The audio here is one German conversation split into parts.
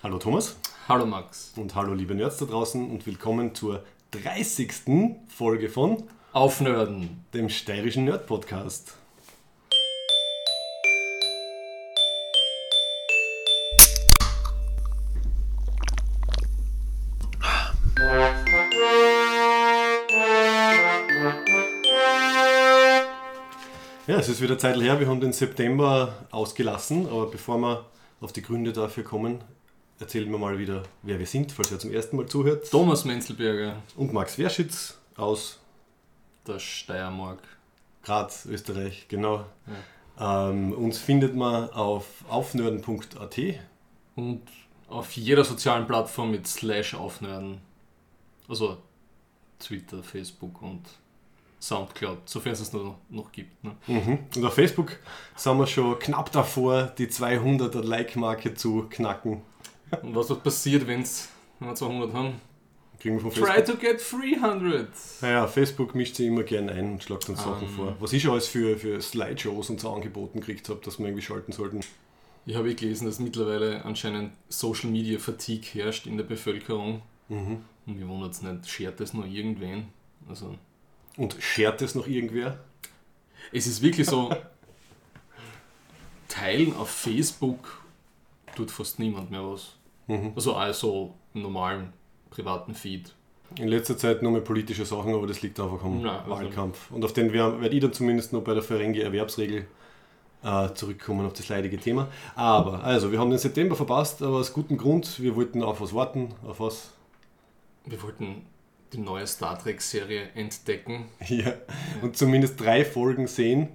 Hallo Thomas Hallo Max. und hallo liebe Nerds da draußen und willkommen zur 30. Folge von Aufnörden. dem steirischen Nerd Podcast. Ja, es ist wieder Zeit her, wir haben den September ausgelassen, aber bevor wir auf die Gründe dafür kommen, erzählen wir mal wieder, wer wir sind, falls ihr zum ersten Mal zuhört. Thomas Menzelberger, Und Max Werschitz aus der Steiermark. Graz, Österreich, genau. Ähm, uns findet man auf aufnörden.at. Und auf jeder sozialen Plattform mit Slash Aufnörden. Also Twitter, Facebook und Soundcloud, sofern es es noch, noch gibt. Ne? Mhm. Und auf Facebook sind wir schon knapp davor, die 200er Like-Marke zu knacken. Und was wird passiert, wenn's, wenn wir 200 haben? Kriegen wir von Try Facebook. to get 300! Naja, Facebook mischt sich immer gerne ein und schlagt uns Sachen Ähm. vor. Was ich alles für, für Slideshows und so angeboten gekriegt habe, dass wir irgendwie schalten sollten. Ich habe eh gelesen, dass mittlerweile anscheinend Social Media Fatigue herrscht in der Bevölkerung. Mhm. Und mir wundert es nicht, schert das nur irgendwen? Also, Und schert es noch irgendwer? Es ist wirklich so, teilen auf Facebook tut fast niemand mehr was. Mhm. Also also im normalen privaten Feed. In letzter Zeit nur mehr politische Sachen, aber das liegt einfach am Ja, also- Wahlkampf. Und auf den werde ich dann zumindest noch bei der Ferengi Erwerbsregel äh, zurückkommen, auf das leidige Thema. Aber, also, wir haben den September verpasst, aber aus gutem Grund. Wir wollten auf was warten. Auf was? Wir wollten die neue Star Trek Serie entdecken. Ja. Und zumindest drei Folgen sehen,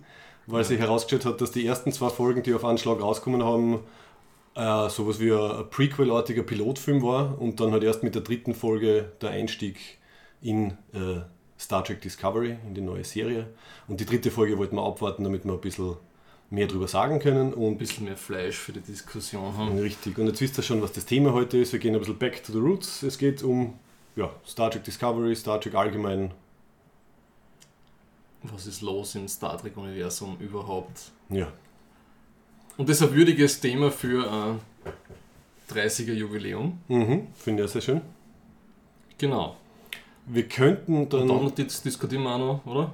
weil Ja. sich herausgestellt hat, dass die ersten zwei Folgen, die auf Anschlag rauskommen haben, äh, sowas wie ein Prequel-artiger Pilotfilm war und dann halt erst mit der dritten Folge der Einstieg in äh, Star Trek Discovery, in die neue Serie. Und die dritte Folge wollten wir abwarten, damit wir ein bisschen mehr drüber sagen können. Ein Und bisschen mehr Fleisch für die Diskussion haben. richtig. Und jetzt wisst ihr schon, was das Thema heute ist. Wir gehen ein bisschen back to the roots. Es geht um ja, Star Trek Discovery, Star Trek allgemein. Was ist los im Star Trek Universum überhaupt? Ja, Und das ist ein würdiges Thema für ein 30er Jubiläum. mhm. finde ich auch sehr schön. Genau. Wir könnten Und dann. dann dis- diskutieren wir auch noch, oder?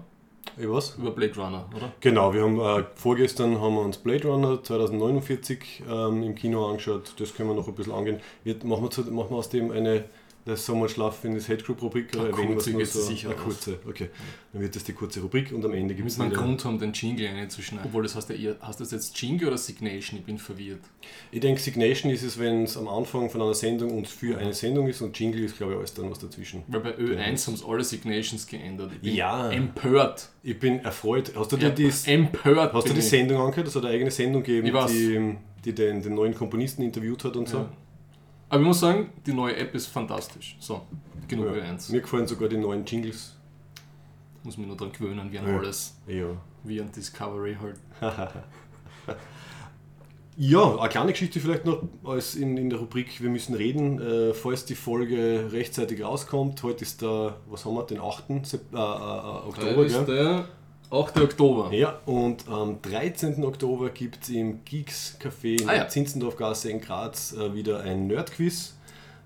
Über was? Über Blade Runner, oder? Genau, wir haben äh, vorgestern haben wir uns Blade Runner 2049 ähm, im Kino angeschaut. Das können wir noch ein bisschen angehen. Wir, machen, wir zu, machen wir aus dem eine das Sommerschlaf in das Head Group Rubrik oder erwähnen wir es so? sicher eine kurze, okay. Dann wird das die kurze Rubrik und am Ende gibt es einen Grund haben, den Jingle reinzuschneiden. Obwohl das heißt ja eher, heißt das jetzt Jingle oder Signation? Ich bin verwirrt. Ich denke, Signation ist es, wenn es am Anfang von einer Sendung und für eine Sendung ist und Jingle ist, glaube ich, alles dann was dazwischen. Weil bei Ö1 haben sie alle Signations geändert. Ich bin Ja. empört. Ich bin erfreut. Hast du dir Ja, die, empört. hast du die. Sendung angehört? Es hat eine eigene Sendung gegeben, die, die den, den neuen Komponisten interviewt hat und so. Aber ich muss sagen, die neue App ist fantastisch. So, genug Ja. Ö1. Mir gefallen sogar die neuen Jingles. Muss mich nur dran gewöhnen, wie an Ja. alles. Ja. Wie an Discovery halt. Ja, eine kleine Geschichte vielleicht noch als in, in der Rubrik Wir müssen reden, äh, falls die Folge rechtzeitig rauskommt. Heute ist der, was haben wir, den 8. Sep äh, äh, Oktober, Heute ist gell? der 8. Oktober. Ja, und am 13. Oktober gibt es im Geeks Café in Ah, ja. Zinzendorfgasse in Graz äh, wieder ein Nerdquiz.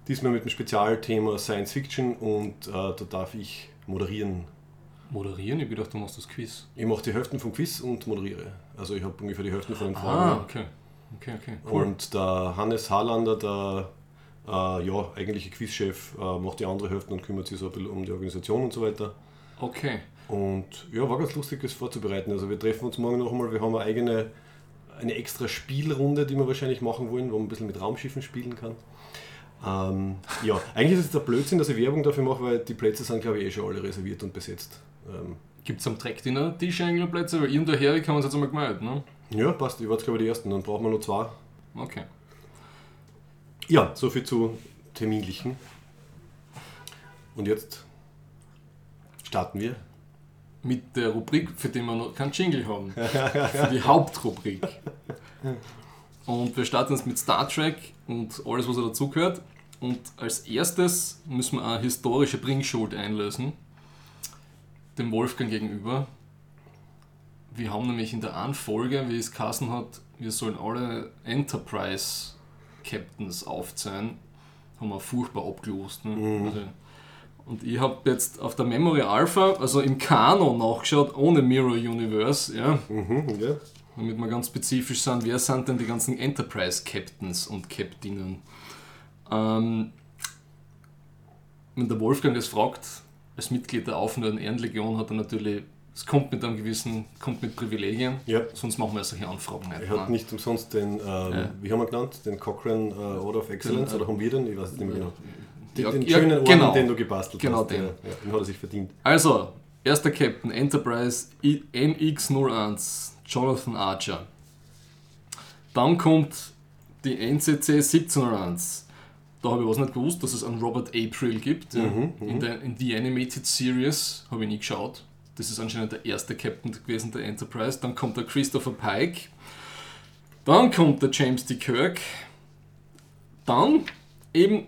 Diesmal mit dem Spezialthema Science Fiction und äh, da darf ich moderieren. Moderieren? Ich gedacht, du machst das Quiz. Ich mache die Hälften vom Quiz und moderiere. Also ich habe ungefähr die Hälfte von den Fragen. Ah, okay. Okay, okay. Cool. Und der Hannes Harlander, der äh, ja, eigentliche Quizchef, äh, macht die andere Hälfte und kümmert sich so ein bisschen um die Organisation und so weiter. Okay. Und ja, war ganz lustig, das vorzubereiten. Also wir treffen uns morgen noch einmal, wir haben eine eigene, eine extra Spielrunde, die wir wahrscheinlich machen wollen, wo man ein bisschen mit Raumschiffen spielen kann. Ähm, ja, eigentlich ist es der Blödsinn, dass ich Werbung dafür mache, weil die Plätze sind, glaube ich, eh schon alle reserviert und besetzt. Ähm, Gibt es am Track-Dinner Tisch eigentlich noch Plätze? Weil irgendwo her kann man es jetzt einmal gemeldet, ne? ja, passt, ich war jetzt, glaube ich, die Ersten, dann brauchen wir noch zwei. Okay. Ja, soviel zu Terminlichen. Und jetzt starten wir. Mit der Rubrik, für die wir noch keinen Jingle haben. für die Hauptrubrik. Und wir starten jetzt mit Star Trek und alles, was dazugehört. Und als erstes müssen wir eine historische Bringschuld einlösen. Dem Wolfgang gegenüber. Wir haben nämlich in der einen Folge, wie es Kassen hat, wir sollen alle Enterprise Captains aufzählen, haben wir furchtbar abgelost. Ne? Mhm. Also, und ich habe jetzt auf der Memory Alpha, also im Kanon nachgeschaut, ohne Mirror Universe, ja, Mhm, ja. damit wir ganz spezifisch sind, wer sind denn die ganzen Enterprise Captains und Captainen? Ähm, wenn der Wolfgang das fragt, als Mitglied der Auf- und Ehrenlegion hat er natürlich, es kommt mit einem gewissen, kommt mit Privilegien, ja. sonst machen wir solche Anfragen nicht. Er hat nicht umsonst den, ähm, Ja. wie haben wir genannt, den Cochrane äh, Order of Excellence, Den, äh, oder haben wir den? Ich weiß es nicht mehr genau. Den, Ja, den ja, schönen Orden, genau. den du gebastelt Genau hast. den. Ja, den hat er sich verdient. Also, erster Captain Enterprise I- NX01, Jonathan Archer. Dann kommt die NCC 1701. Da habe ich was nicht gewusst, dass es einen Robert April gibt. Mhm, mhm. in, der, in The Animated Series habe ich nie geschaut. Das ist anscheinend der erste Captain gewesen der Enterprise. Dann kommt der Christopher Pike. Dann kommt der James D. Kirk. Dann eben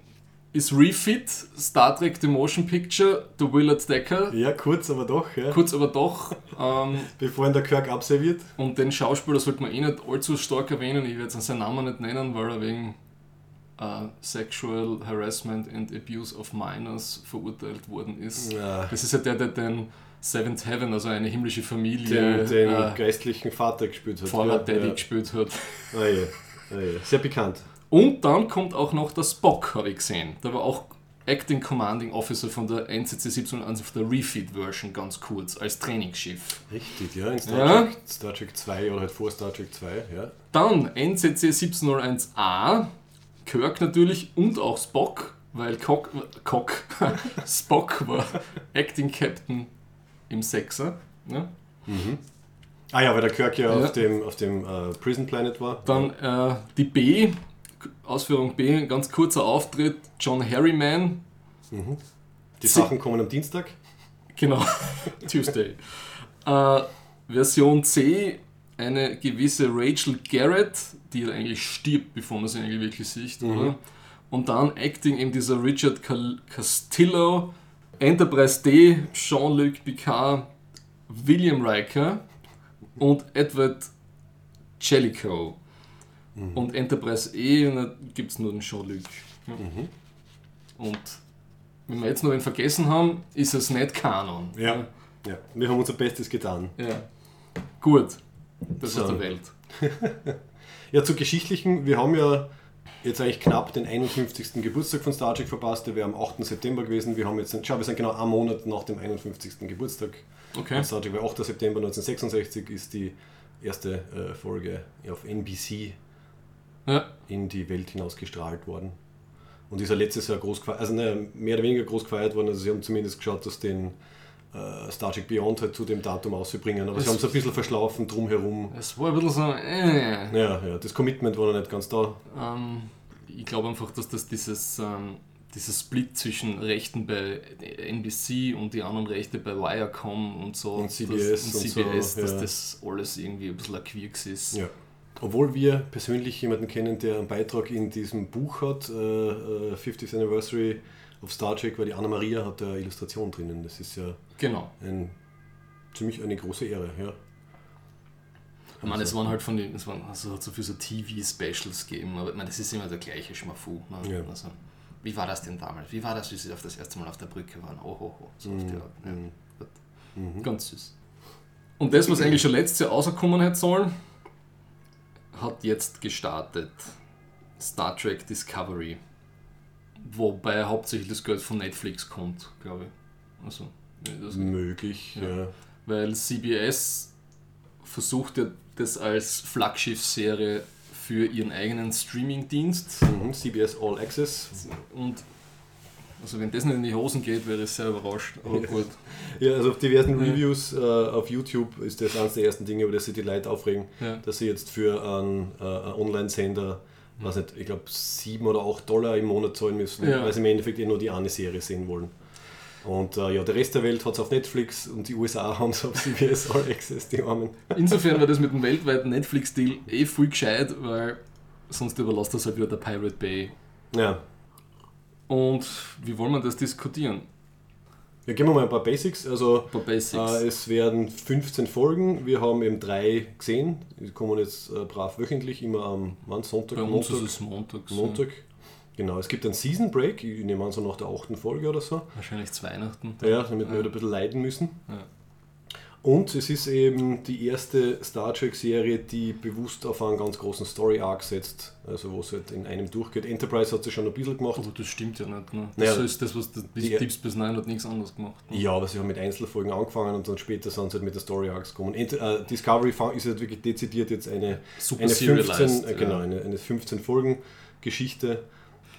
ist Refit Star Trek The Motion Picture, der Willard Decker. Ja, kurz, aber doch. Ja. Kurz aber doch. Ähm, Bevor ihn der Kirk abserviert. und den Schauspieler sollte man eh nicht allzu stark erwähnen. Ich werde jetzt seinen Namen nicht nennen, weil er wegen äh, Sexual Harassment and Abuse of Minors verurteilt worden ist. Ja, Das ist ja der, der den Seventh Heaven, also eine himmlische Familie, den, den äh, geistlichen Vater gespielt hat. Vorher ja, Daddy ja. gespielt hat. Ah, ja. Ah, ja. Sehr bekannt. Und dann kommt auch noch der Spock, habe ich gesehen. Der war auch Acting Commanding Officer von der NCC 1701 auf der Refeed-Version, ganz kurz, als Trainingsschiff. Richtig, ja. In Star, Ja. Trek, Star Trek 2 oder halt vor Star Trek 2. Ja. Dann NCC 1701a, Kirk natürlich und auch Spock, weil Cock, Cock Spock war Acting Captain im Sechser. Ja. Ah ja, weil der Kirk ja, Ja. auf dem, auf dem äh, Prison Planet war. Dann äh, die B, Ausführung B, ganz kurzer Auftritt, John Harryman, Die Sachen kommen am Dienstag. genau, Tuesday. Äh, Version C, eine gewisse Rachel Garrett, die eigentlich stirbt, bevor man sie eigentlich wirklich sieht, oder? Und dann Acting eben dieser Richard Cal Castillo, Enterprise D, Jean-Luc Picard, William Riker und Edward Jellicoe. Und Enterprise E, und da gibt es nur den Jean-Luc. Ja. Und wenn wir jetzt noch einen vergessen haben, ist es nicht Kanon. Ja. ja. Wir haben unser Bestes getan. ja. Gut. Das So. ist der Welt. Ja, zu Geschichtlichen. Wir haben ja jetzt eigentlich knapp den 51. Geburtstag von Star Trek verpasst. Der wäre am 8. September gewesen. Wir haben jetzt, schau, wir sind genau einen Monat nach dem 51. Geburtstag Okay. von Star Trek. Weil 8. September 1966 ist die erste äh, Folge auf NBC Ja. in die Welt hinaus gestrahlt worden. Und ist ja letztes Jahr groß gefeiert, also ne, mehr oder weniger groß gefeiert worden. Also sie haben zumindest geschaut, dass den äh, Star Trek Beyond halt zu dem Datum ausbringen. Aber sie Das- haben es ein bisschen verschlafen drumherum. Es war ein bisschen so, äh, Ja, ja, das Commitment war noch nicht ganz da. ähm, ich glaube einfach, dass das dieses, ähm, dieses Split zwischen Rechten bei NBC und die anderen Rechte bei Viacom und so Und CBS das, und und CBS, so, dass ja. das alles irgendwie ein bisschen ein Quirks ist. Ja. Obwohl wir persönlich jemanden kennen, der einen Beitrag in diesem Buch hat, äh, äh, 50th Anniversary of Star Trek, weil die Anna Maria hat da Illustration drinnen. Das ist ja Genau. ein, ziemlich eine große Ehre. Ja. Ich meine, es waren halt von den, es waren, also hat so viele so TV-Specials gegeben, aber ich meine, das ist immer der gleiche Schmafu. Ne? Ja. Also, wie war das denn damals? Wie war das, wie sie auf das erste Mal auf der Brücke waren? Oh, oh, oh. So auf die Art. Ja. Mhm. Gut. Ganz süß. Und das, was eigentlich schon letztes Jahr rausgekommen hätte sollen, hat jetzt gestartet. Star Trek Discovery. Wobei hauptsächlich das Geld von Netflix kommt, glaube ich. Also, das Möglich, Ja. ja. weil CBS versucht ja das als Flaggschiffserie für ihren eigenen Streaming-Dienst. Mhm. CBS All Access. Und also wenn das nicht in die Hosen geht, wäre ich sehr überrascht. Aber Ja. gut. Ja, also auf diversen. Reviews äh, auf YouTube ist das eines der ersten Dinge, über das sich die Leute aufregen, Ja. dass sie jetzt für einen, äh, einen Online-Sender, weiß nicht, ich glaube 7 oder 8 Dollar im Monat zahlen müssen, Ja. weil sie im Endeffekt eh nur die eine Serie sehen wollen. Und äh, ja, der Rest der Welt hat es auf Netflix und die USA haben es auf CBS All Access, die Armen. Insofern war das mit dem weltweiten Netflix-Deal eh voll gescheit, weil sonst überlässt das halt wieder der Pirate Bay. Ja, Und wie wollen wir das diskutieren? Ja, gehen wir mal ein paar Basics. Also, paar Basics. Äh, es werden 15 Folgen. Wir haben eben drei gesehen. Die kommen jetzt äh, brav wöchentlich, immer am wann? Sonntag, Bei uns Montag. ist es montags. Montag. Genau, es gibt einen Season Break. Ich nehme an, so nach der achten Folge oder so. Ja. Wahrscheinlich zu Weihnachten. Ja, damit wir wieder ein bisschen leiden müssen. Ja. Und es ist eben die erste Star Trek-Serie, die bewusst auf einen ganz großen Story-Arc setzt. Also wo es halt in einem durchgeht. Enterprise hat es schon ein bisschen gemacht. Aber das stimmt ja nicht. Ne? Naja, Das ist das, was die- Deep Space Nine hat nichts anderes gemacht. Ne? Ja, aber sie haben mit Einzelfolgen angefangen und dann später sind sie halt mit der Story Arcs gekommen. Ent äh, Discovery ist halt wirklich dezidiert jetzt eine, Super eine 15, serialized, äh, genau, ja. eine, eine 15 Folgen Geschichte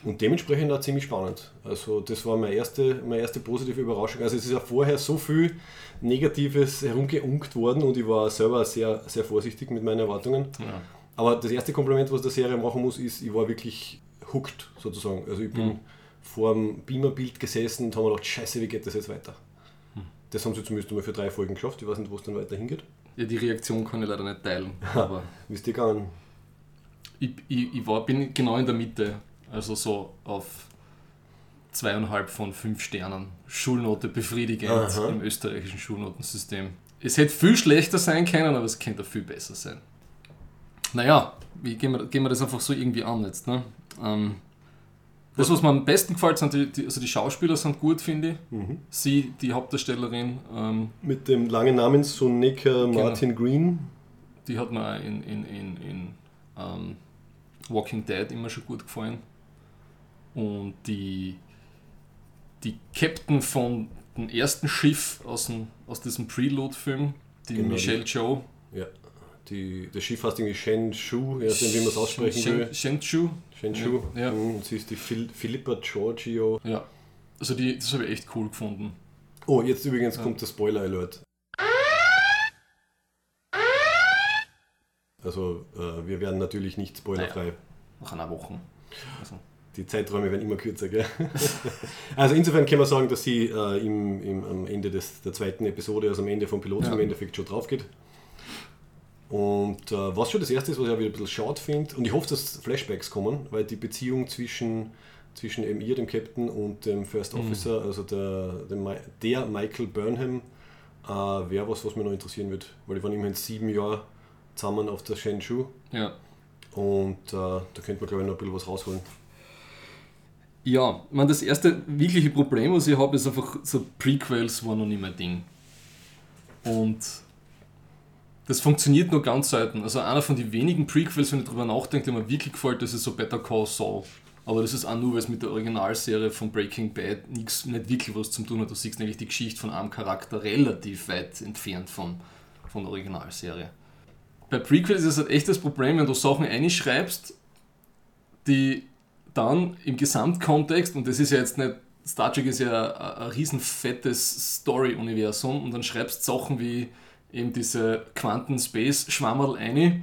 und dementsprechend auch ziemlich spannend. Also das war meine erste, meine erste positive Überraschung. Also es ist ja vorher so viel Negatives herumgeunkt worden und ich war selber sehr, sehr vorsichtig mit meinen Erwartungen. Ja. Aber das erste Kompliment, was der Serie machen muss, ist, ich war wirklich hooked sozusagen. Also ich bin Mhm. vor dem Beamerbild gesessen und habe mir gedacht, scheiße, wie geht das jetzt weiter? Hm. Das haben sie zumindest mal für drei Folgen geschafft. Ich weiß nicht, wo es dann weiter hingeht. ja, die Reaktion kann ich leider nicht teilen. Aber Wie ist die gegangen? ich, ich, ich war, bin genau in der Mitte. Also so auf zweieinhalb von fünf Sternen. Schulnote befriedigend Aha. im österreichischen Schulnotensystem. Es hätte viel schlechter sein können, aber es könnte viel besser sein. Naja, wie gehen wir, gehen wir das einfach so irgendwie an jetzt. Ne? Ähm, das, was mir am besten gefällt, sind die, die, also die Schauspieler sind gut, finde ich. Mhm. Sie, die Hauptdarstellerin, ähm, Mit dem langen Namen Sonika Martin Green. die hat mir in, in, in, in ähm, Walking Dead immer schon gut gefallen. Und die, die Captain von dem ersten Schiff aus, dem, aus diesem Preload-Film, die Genau, Michelle Joe, Ja. Die, das Schiff heißt irgendwie Shenshu, je nachdem, wie man es aussprechen Shen- will. Shenzhou. Shenshu. Ja. Und sie ist die Phil Philippa Giorgio. Ja. Also die, das habe ich echt cool gefunden. Oh, jetzt übrigens Ja. kommt der Spoiler-Alert. Also, äh, wir werden natürlich nicht spoilerfrei. Nach einer Woche. Also, Die Zeiträume werden immer kürzer, gell? also insofern kann man sagen, dass sie äh, im, im, am Ende des, der zweiten Episode, also am Ende vom Piloten Ja. im Endeffekt schon drauf geht. Und äh, was schon das erste ist, was ich auch wieder ein bisschen schade finde, und ich hoffe, dass Flashbacks kommen, weil die Beziehung zwischen, zwischen eben ihr, dem Captain, und dem First Mhm. Officer, also der, der, der Michael Burnham, äh, wäre was, was mich noch interessieren wird, weil die waren immerhin sieben Jahre zusammen auf der Shenzhou ja. und äh, da könnte man, glaube ich, noch ein bisschen was rausholen. Ja, ich meine, das erste wirkliche Problem, was ich habe, ist einfach, so Prequels waren noch nicht mein Ding. Und das funktioniert nur ganz selten. Also einer von den wenigen Prequels, wenn ich drüber nachdenke, der mir wirklich gefällt, das ist so Better Call Saul. Aber das ist auch nur, weil es mit der Originalserie von Breaking Bad nichts, nicht wirklich was zu tun hat. Du siehst nämlich die Geschichte von einem Charakter relativ weit entfernt von, von der Originalserie. Bei Prequels ist es halt echt das Problem, wenn du Sachen einschreibst, die dann im Gesamtkontext, und das ist ja jetzt nicht, Star Trek ist ja ein, ein riesen fettes Story-Universum und dann schreibst Sachen wie eben diese Quanten-Space-Schwammerl eine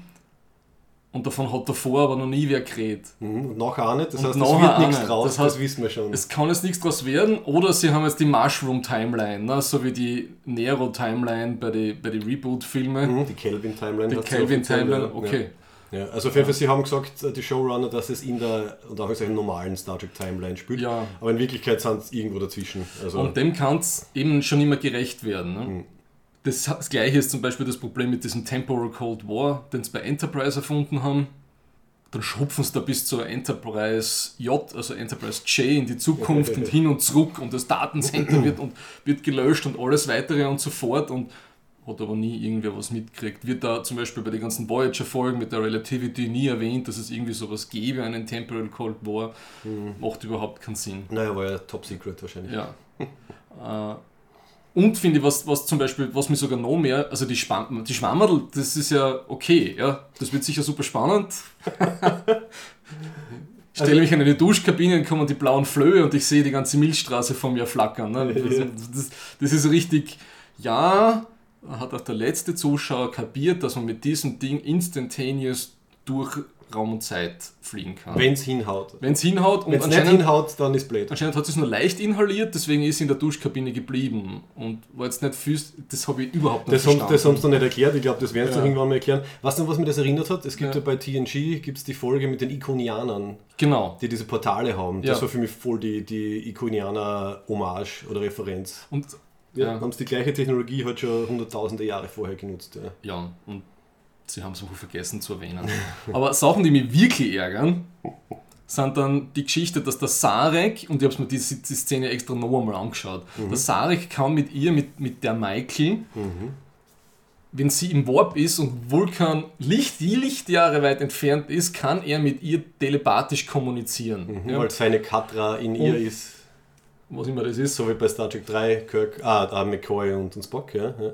und davon hat davor aber noch nie wer geredet. Mhm, Und nachher auch nicht, das Und heißt, es wird nichts nicht. draus, Das das, heißt, wissen wir schon. Es kann jetzt nichts draus werden, oder sie haben jetzt die Mushroom-Timeline, ne? so wie die Nero-Timeline bei den bei die Reboot-Filmen. Mhm, die Kelvin-Timeline. Die Kelvin-Timeline, okay. Ja. Also auf jeden Fall, sie haben gesagt, äh, die Showrunner, dass es in der, und auch in normalen Star Trek Timeline spielt. Ja. Aber in Wirklichkeit sind es irgendwo dazwischen. Also, Und dem kann es eben schon immer gerecht werden. Ne? Mhm. Das, das gleiche ist zum Beispiel das Problem mit diesem Temporal Cold War, den sie bei Enterprise erfunden haben. Dann schupfen sie da bis zur Enterprise J, also Enterprise J in die Zukunft und hin und zurück und das Datencenter wird, und, wird gelöscht und alles weitere und so fort und hat aber nie irgendwer was mitgekriegt. Wird da zum Beispiel bei den ganzen Voyager-Folgen mit der Relativity nie erwähnt, dass es irgendwie sowas gäbe, einen Temporal Cold War. Mhm. Macht überhaupt keinen Sinn. naja, war ja top secret wahrscheinlich. Ja. äh, und finde ich, was, was zum Beispiel, was mir sogar noch mehr, also die, Schwamm, die Schwammerl, das ist ja okay, ja, das wird sicher super spannend. Ich stelle mich in eine Duschkabine und kommen die blauen Flöhe und ich sehe die ganze Milchstraße vor mir flackern. Ne? Das, das, das ist richtig, ja, hat auch der letzte Zuschauer kapiert, dass man mit diesem Ding instantaneous durch Raum und Zeit fliegen kann. Wenn es hinhaut. Wenn es hinhaut und Wenn es nicht hinhaut, dann ist blöd. Anscheinend hat es nur leicht inhaliert, deswegen ist sie in der Duschkabine geblieben und war jetzt nicht viel, das habe ich überhaupt nicht das verstanden. Haben, das haben sie noch nicht erklärt, ich glaube, das werden sie ja. irgendwann mal erklären. Weißt du, was mir das erinnert hat? Es gibt ja, ja bei TNG gibt's die Folge mit den Ikonianern. Genau. Die diese Portale haben. Das war für mich voll die, die Ikonianer-Hommage oder Referenz. Und ja, haben sie die gleiche Technologie halt schon hunderttausende Jahre vorher genutzt. Ja, ja und sie haben es wohl vergessen zu erwähnen. Aber Sachen, die mich wirklich ärgern, sind dann die Geschichte, dass der Sarek, und ich habe mir diese, die Szene extra noch einmal angeschaut, mhm. der Sarek kann mit ihr, mit, mit der Michael, mhm. wenn sie im Warp ist und Vulkan Licht, die Lichtjahre weit entfernt ist, kann er mit ihr telepathisch kommunizieren. Mhm, ja. Weil seine Katra in ihr ist. Was immer das ist. So wie bei Star Trek 3, Kirk, ah, da McCoy und, und Spock, ja. Ja.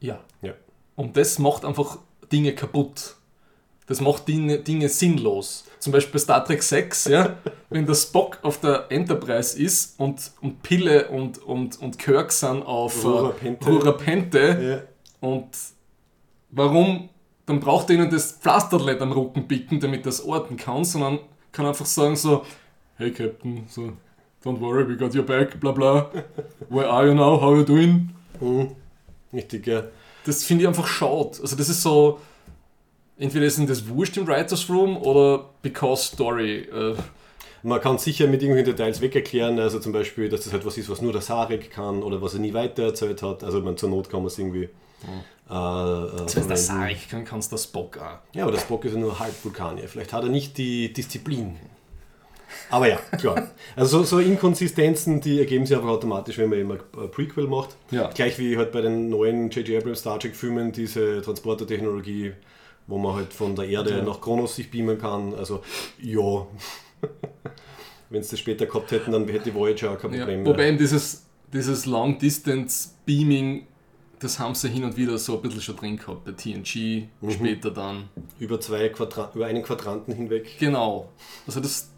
ja. ja. Und das macht einfach Dinge kaputt. Das macht Dinge, Dinge sinnlos. Zum Beispiel Star Trek 6, ja, wenn der Spock auf der Enterprise ist und, und Pille und, und, und Kirk sind auf Rurapente, Rurapente ja. und warum, dann braucht er ihnen das Pflasterlet am Rücken bicken, damit das orten kann, sondern kann einfach sagen so, hey Captain, so, don't worry, we got your back, bla bla, where are you now, how are you doing? Mhm. Richtig, ja das finde ich einfach schade. Also das ist so, entweder ist das wurscht im Writers Room oder because Story. Äh. Man kann sicher mit irgendwelchen Details wegerklären, also zum Beispiel, dass das halt was ist, was nur der Sarek kann oder was er nie weiter erzählt hat. Also man, zur Not kann man es irgendwie. Mhm. Äh, äh, das heißt, der Sarek kann, kannst der Spock auch. Ja, aber der Spock ist ja nur halb Vulkanier. Vielleicht hat er nicht die Disziplin. Aber ja, klar. Also so, Inkonsistenzen, die ergeben sich einfach automatisch, wenn man immer ein Prequel macht. Ja. Gleich wie halt bei den neuen J.J. Abrams Star Trek Filmen diese Transportertechnologie, wo man halt von der Erde ja. nach Kronos sich beamen kann. Also ja, wenn es das später gehabt hätten, dann hätte die Voyager auch kein Problem ja, Wobei eben dieses, dieses Long-Distance-Beaming das haben sie hin und wieder so ein bisschen schon drin gehabt, bei TNG, mhm. später dann. Über zwei Quadra über einen Quadranten hinweg. Genau. Also das,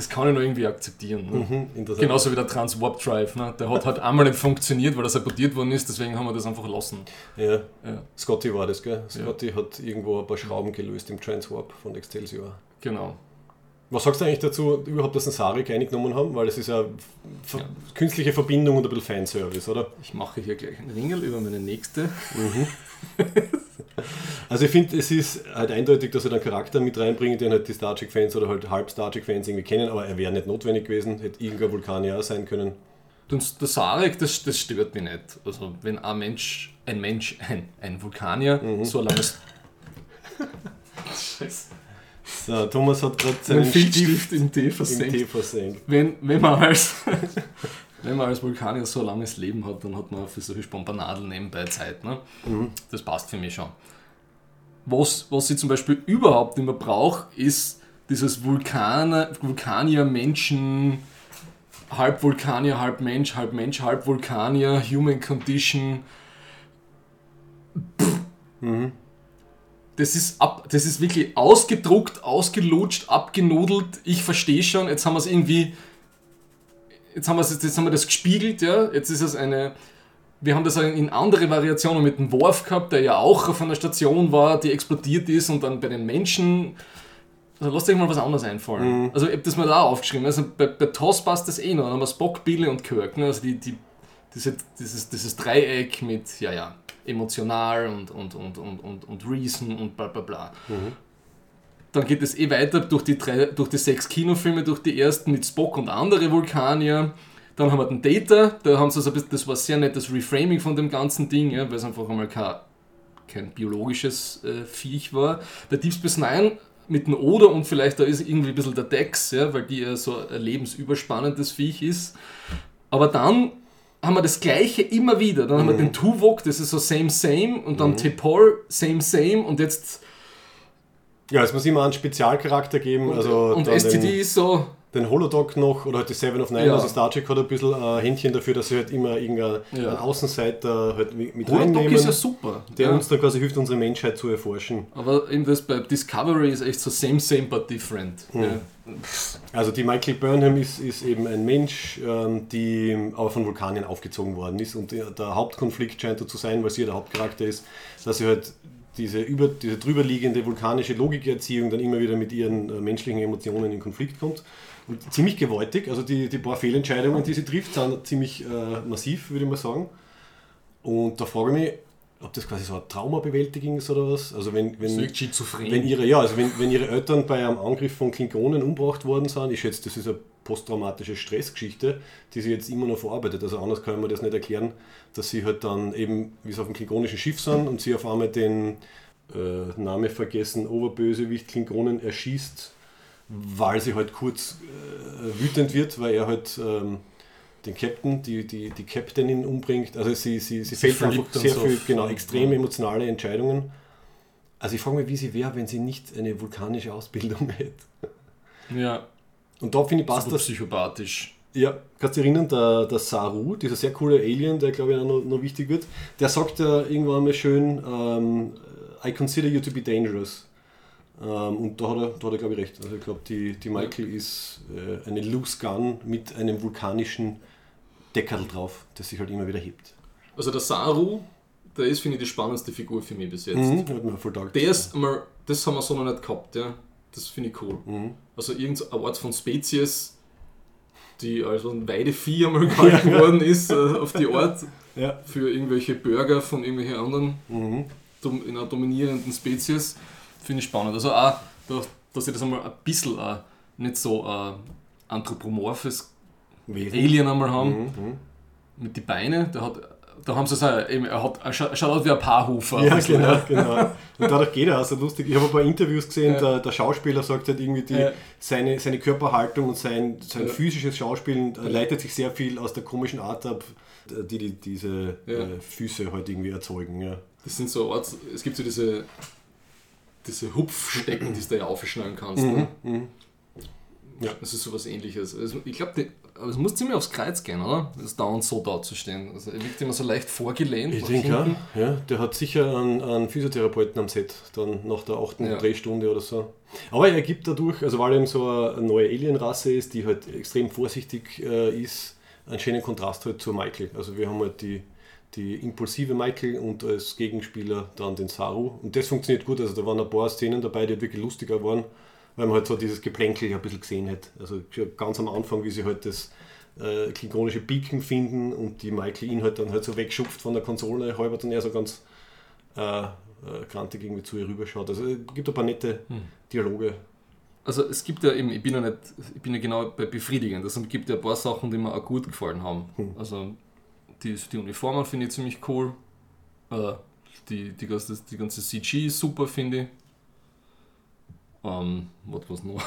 das kann ich noch irgendwie akzeptieren. Ne? Mhm, Genauso wie der Trans-Warp Drive. Ne? Der hat halt einmal nicht funktioniert, weil er sabotiert worden ist, deswegen haben wir das einfach lassen. Ja, ja. Scotty war das, gell? Scotty ja. hat irgendwo ein paar Schrauben gelöst im Trans-Warp von Excelsior. Genau. Was sagst du eigentlich dazu, überhaupt, dass ein Sarek eingenommen haben? Weil es ist ja, ja, künstliche Verbindung und ein bisschen Fanservice, oder? Ich mache hier gleich einen Ringel über meine nächste. Mhm. also ich finde, es ist halt eindeutig, dass er einen Charakter mit reinbringen, den halt die Star Trek-Fans oder halt halb Star Trek-Fans irgendwie kennen, aber er wäre nicht notwendig gewesen, hätte irgendein Vulkanier sein können. Und der Sarek, das, das stört mich nicht. Also wenn ein Mensch, ein Mensch, ein, ein Vulkanier, mhm. so lange Scheiße. So, Thomas hat gerade seinen Stift, Stift im Tee versenkt. Tee versenkt. Wenn, wenn, man als, wenn man als Vulkanier so ein langes Leben hat, dann hat man für solche Spompanadeln nebenbei Zeit. Ne? Mhm. Das passt für mich schon. Was, was ich zum Beispiel überhaupt nicht mehr brauche, ist dieses Vulkaner, Vulkanier-Menschen, halb Vulkanier, halb Mensch, halb Mensch, halb Vulkanier, Human Condition. Mhm das ist, ab, das ist wirklich ausgedruckt, ausgelutscht, abgenudelt. Ich verstehe schon, jetzt haben wir es irgendwie, jetzt haben, jetzt haben wir das gespiegelt, ja. Jetzt ist es eine, wir haben das in andere Variationen mit dem Worf gehabt, der ja auch von der Station war, die explodiert ist und dann bei den Menschen. Also lasst euch mal was anderes einfallen. Mhm. Also ich habe das mal da aufgeschrieben. Also bei, bei TOS passt das eh noch. Dann haben wir Spock, Bille und Kirk. Ne? Also die, die, diese, dieses, dieses Dreieck mit, ja, ja, emotional und, und, und, und, und, und Reason und bla bla bla. Mhm. Dann geht es eh weiter durch die, drei, durch die sechs Kinofilme, durch die ersten mit Spock und andere Vulkanier. Dann haben wir den Data, da haben sie so ein bisschen, das war sehr nettes Reframing von dem ganzen Ding, ja, weil es einfach einmal kein, kein biologisches äh, Viech war. Der Deep Space Nine mit dem Oder und vielleicht da ist irgendwie ein bisschen der Dex, ja, weil die ja so ein lebensüberspannendes Viech ist. Aber dann haben wir das gleiche immer wieder. Dann mhm. haben wir mhm. den Tuvok, das ist so same same und dann mhm. Tepor, same same und jetzt. Ja, es muss immer einen Spezialcharakter geben. Und, also und STD den, ist so. Den Holodoc noch oder halt die Seven of Nine, ja. also Star Trek hat ein bisschen ein Händchen dafür, dass sie halt immer irgendeinen ja. Außenseiter halt mit Holodoc reinnehmen. ist ja super. Der ja. uns dann quasi hilft, unsere Menschheit zu erforschen. Aber eben das bei Discovery ist echt so same same but different. Mhm. Also die Michael Burnham ist, ist eben ein Mensch, ähm, die aber von Vulkanien aufgezogen worden ist und der, der Hauptkonflikt scheint da zu sein, weil sie ja der Hauptcharakter ist, dass sie halt diese, über, diese drüberliegende vulkanische Logikerziehung dann immer wieder mit ihren äh, menschlichen Emotionen in Konflikt kommt. Und ziemlich gewaltig, also die, die paar Fehlentscheidungen, die sie trifft, sind ziemlich äh, massiv, würde ich mal sagen. Und da frage ich mich, ob das quasi so eine Traumabewältigung ist oder was. Also wenn, wenn, wenn ihre, ja, also wenn, wenn ihre Eltern bei einem Angriff von Klingonen umgebracht worden sind, ich schätze, das ist eine posttraumatische Stressgeschichte, die sie jetzt immer noch verarbeitet. Also anders kann man das nicht erklären, dass sie halt dann eben, wie sie auf dem klingonischen Schiff sind und sie auf einmal den äh, Name vergessen, Oberbösewicht Klingonen erschießt, weil sie halt kurz äh, wütend wird, weil er halt ähm, den Captain, die, die, die Captainin umbringt. Also sie, sie, sie, sie fällt einfach sehr viel, genau, extrem emotionale Entscheidungen. Also ich frage mich, wie sie wäre, wenn sie nicht eine vulkanische Ausbildung hätte. Ja. Und da finde ich passt das. psychopathisch. Ja, kannst du dich erinnern, der, der Saru, dieser sehr coole Alien, der glaube ich auch noch, noch wichtig wird, der sagt ja irgendwann mal schön, ähm, I consider you to be dangerous. Ähm, und da hat er, da hat er glaube ich recht. Also ich glaube, die, die Michael ist äh, eine Loose Gun mit einem vulkanischen Deckel drauf, das sich halt immer wieder hebt. Also der Saru, der ist, finde ich, die spannendste Figur für mich bis jetzt. Mhm, hat mir voll der ist einmal, das haben wir so noch nicht gehabt, ja. Das finde ich cool. Mhm. Also irgendeine Art von Spezies, die als ein Weidevieh einmal gehalten ja. worden ist, äh, auf die Art ja. für irgendwelche Burger von irgendwelchen anderen mhm. in einer dominierenden Spezies, finde ich spannend. Also auch, dass sie das einmal ein bisschen uh, nicht so uh, anthropomorphes Wesen. Alien einmal haben. Mhm, mhm. Mit den Beinen, der hat, da haben sie es auch, eben, er, hat, er schaut aus wie ein Paarhufer. Ja, genau, genau. Und dadurch geht er also lustig. Ich habe ein paar Interviews gesehen, ja. der, der, Schauspieler sagt halt irgendwie, die, ja. seine, seine Körperhaltung und sein, sein ja. physisches Schauspielen leitet sich sehr viel aus der komischen Art ab, die, die diese äh, Füße halt irgendwie erzeugen. Ja. Das sind so Art, es gibt so diese, diese Hupfstecken, die du da ja aufschneiden kannst. Mhm. Ne? Mhm. Ja. Das ist sowas ähnliches. Also ich glaube, aber es muss ziemlich aufs Kreuz gehen, oder? Das dauernd so da zu stehen. Also er wirkt immer so leicht vorgelehnt. Ich denke ja, ja. Der hat sicher einen, einen, Physiotherapeuten am Set, dann nach der achten ja. Drehstunde oder so. Aber er gibt dadurch, also weil er eben so eine neue Alienrasse ist, die halt extrem vorsichtig äh, ist, einen schönen Kontrast halt zur Michael. Also wir haben halt die, die impulsive Michael und als Gegenspieler dann den Saru. Und das funktioniert gut. Also da waren ein paar Szenen dabei, die wirklich lustiger waren weil man halt so dieses Geplänkel ein bisschen gesehen hat. Also ganz am Anfang, wie sie halt das äh, klingonische Beacon finden und die Michael ihn halt dann halt so wegschupft von der Konsole, halber dann eher so ganz äh, äh, grantig irgendwie zu ihr rüberschaut. Also es gibt ein paar nette hm. Dialoge. Also es gibt ja eben, ich bin ja nicht, ich bin ja genau bei befriedigend, also es gibt ja ein paar Sachen, die mir auch gut gefallen haben. Hm. Also die, die Uniformen finde ich ziemlich cool. Äh, die, die, ganze, die ganze CG ist super, finde ich. Ähm, was was noch?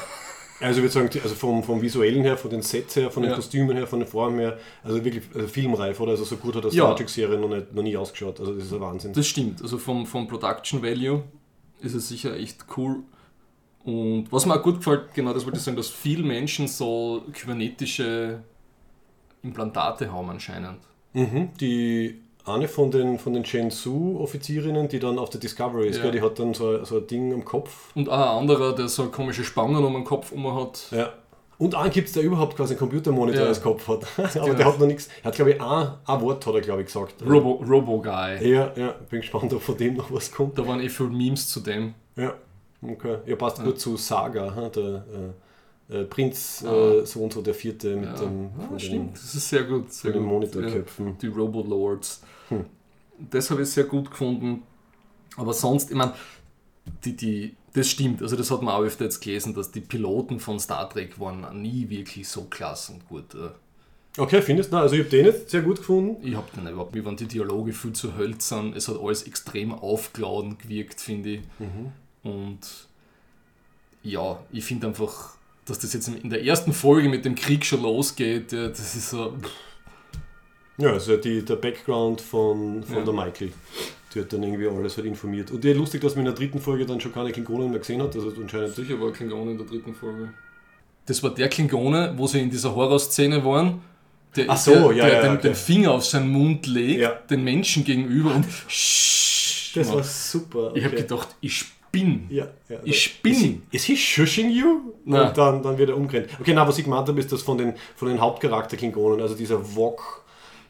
Also ich würde sagen, also vom, vom visuellen her, von den Sets her, von den ja. Kostümen her, von den Formen her, also wirklich also filmreif, oder? Also so gut hat das ja. Star Trek-Serie noch, noch nie ausgeschaut. Also das ist ein Wahnsinn. Das stimmt. Also vom, vom Production Value ist es sicher echt cool. Und was mir auch gut gefällt, genau das wollte ich sagen, dass viele Menschen so kybernetische Implantate haben anscheinend. Mhm, die eine von den, von den Shenzhou-Offizierinnen, die dann auf der Discovery ist, ja. die hat dann so, so ein Ding am Kopf. Und auch ein anderer, der so komische Spangen um den Kopf um hat. Ja. Und einen gibt es, der überhaupt quasi einen Computermonitor ja. als Kopf hat. Aber genau. der hat noch nichts. Er hat, glaube ich, ein, ein Wort hat er, glaube ich, gesagt. Robo, Robo Guy. Ja, ja. Bin gespannt, ob von dem noch was kommt. Da waren eh viele Memes zu dem. Ja. Okay. Ja, passt ja. gut zu Saga, der äh, äh, Prinz ah. äh, so und so der vierte mit ja. dem. Ah, stimmt, das ist sehr gut. Sehr den Monitorköpfen. Die Robo Lords. Hm. Das habe ich sehr gut gefunden. Aber sonst, ich meine, die, die, das stimmt. Also das hat man auch öfter jetzt gelesen, dass die Piloten von Star Trek waren nie wirklich so klasse und gut. Äh. Okay, findest du? Also ich habe den jetzt sehr gut gefunden. Ich habe den überhaupt, mir waren die Dialoge viel zu hölzern. Es hat alles extrem aufgeladen gewirkt, finde ich. Mhm. Und ja, ich finde einfach, dass das jetzt in der ersten Folge mit dem Krieg schon losgeht, das ist so... Pff, ja, also die, der Background von, von ja. der Michael. Die hat dann irgendwie alles halt informiert. Und ja, lustig, dass man in der dritten Folge dann schon keine Klingonen mehr gesehen hat. Also anscheinend Sicher war Klingonen in der dritten Folge. Das war der Klingone, wo sie in dieser Horrorszene waren. Der, Ach so, der, ja, der ja, den, okay. den, Finger auf seinen Mund legt, ja. den Menschen gegenüber und Das war super. Okay. Ich habe gedacht, ich spinne. Ja, ja, ich spinne. Ist he shushing you? Nein. Und dann, dann wird er umgerannt. Okay, na, was ich gemeint habe, ist das von den, von den Hauptcharakter-Klingonen, also dieser Wok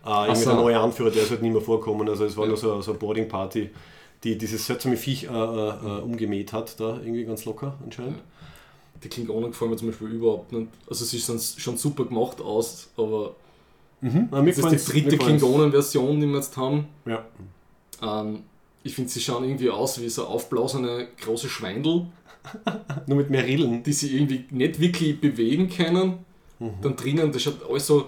äh, irgendwie so. der neue Anführer, der ist halt nicht mehr vorkommen. Also es war ja. nur so, so eine Boarding-Party, die dieses seltsame Viech äh, äh, umgemäht hat, da irgendwie ganz locker anscheinend. Ja. Die Klingonen gefallen mir zum Beispiel überhaupt nicht. Also sie sind schon super gemacht aus, aber mhm. das ist die dritte Klingonen-Version, die wir jetzt haben. Ja. Ähm, ich finde, sie schauen irgendwie aus wie so aufblasene große Schweindel. Nur mit mehr Rillen. Die sie irgendwie nicht wirklich bewegen können. Mhm. Dann drinnen, das schaut alles so.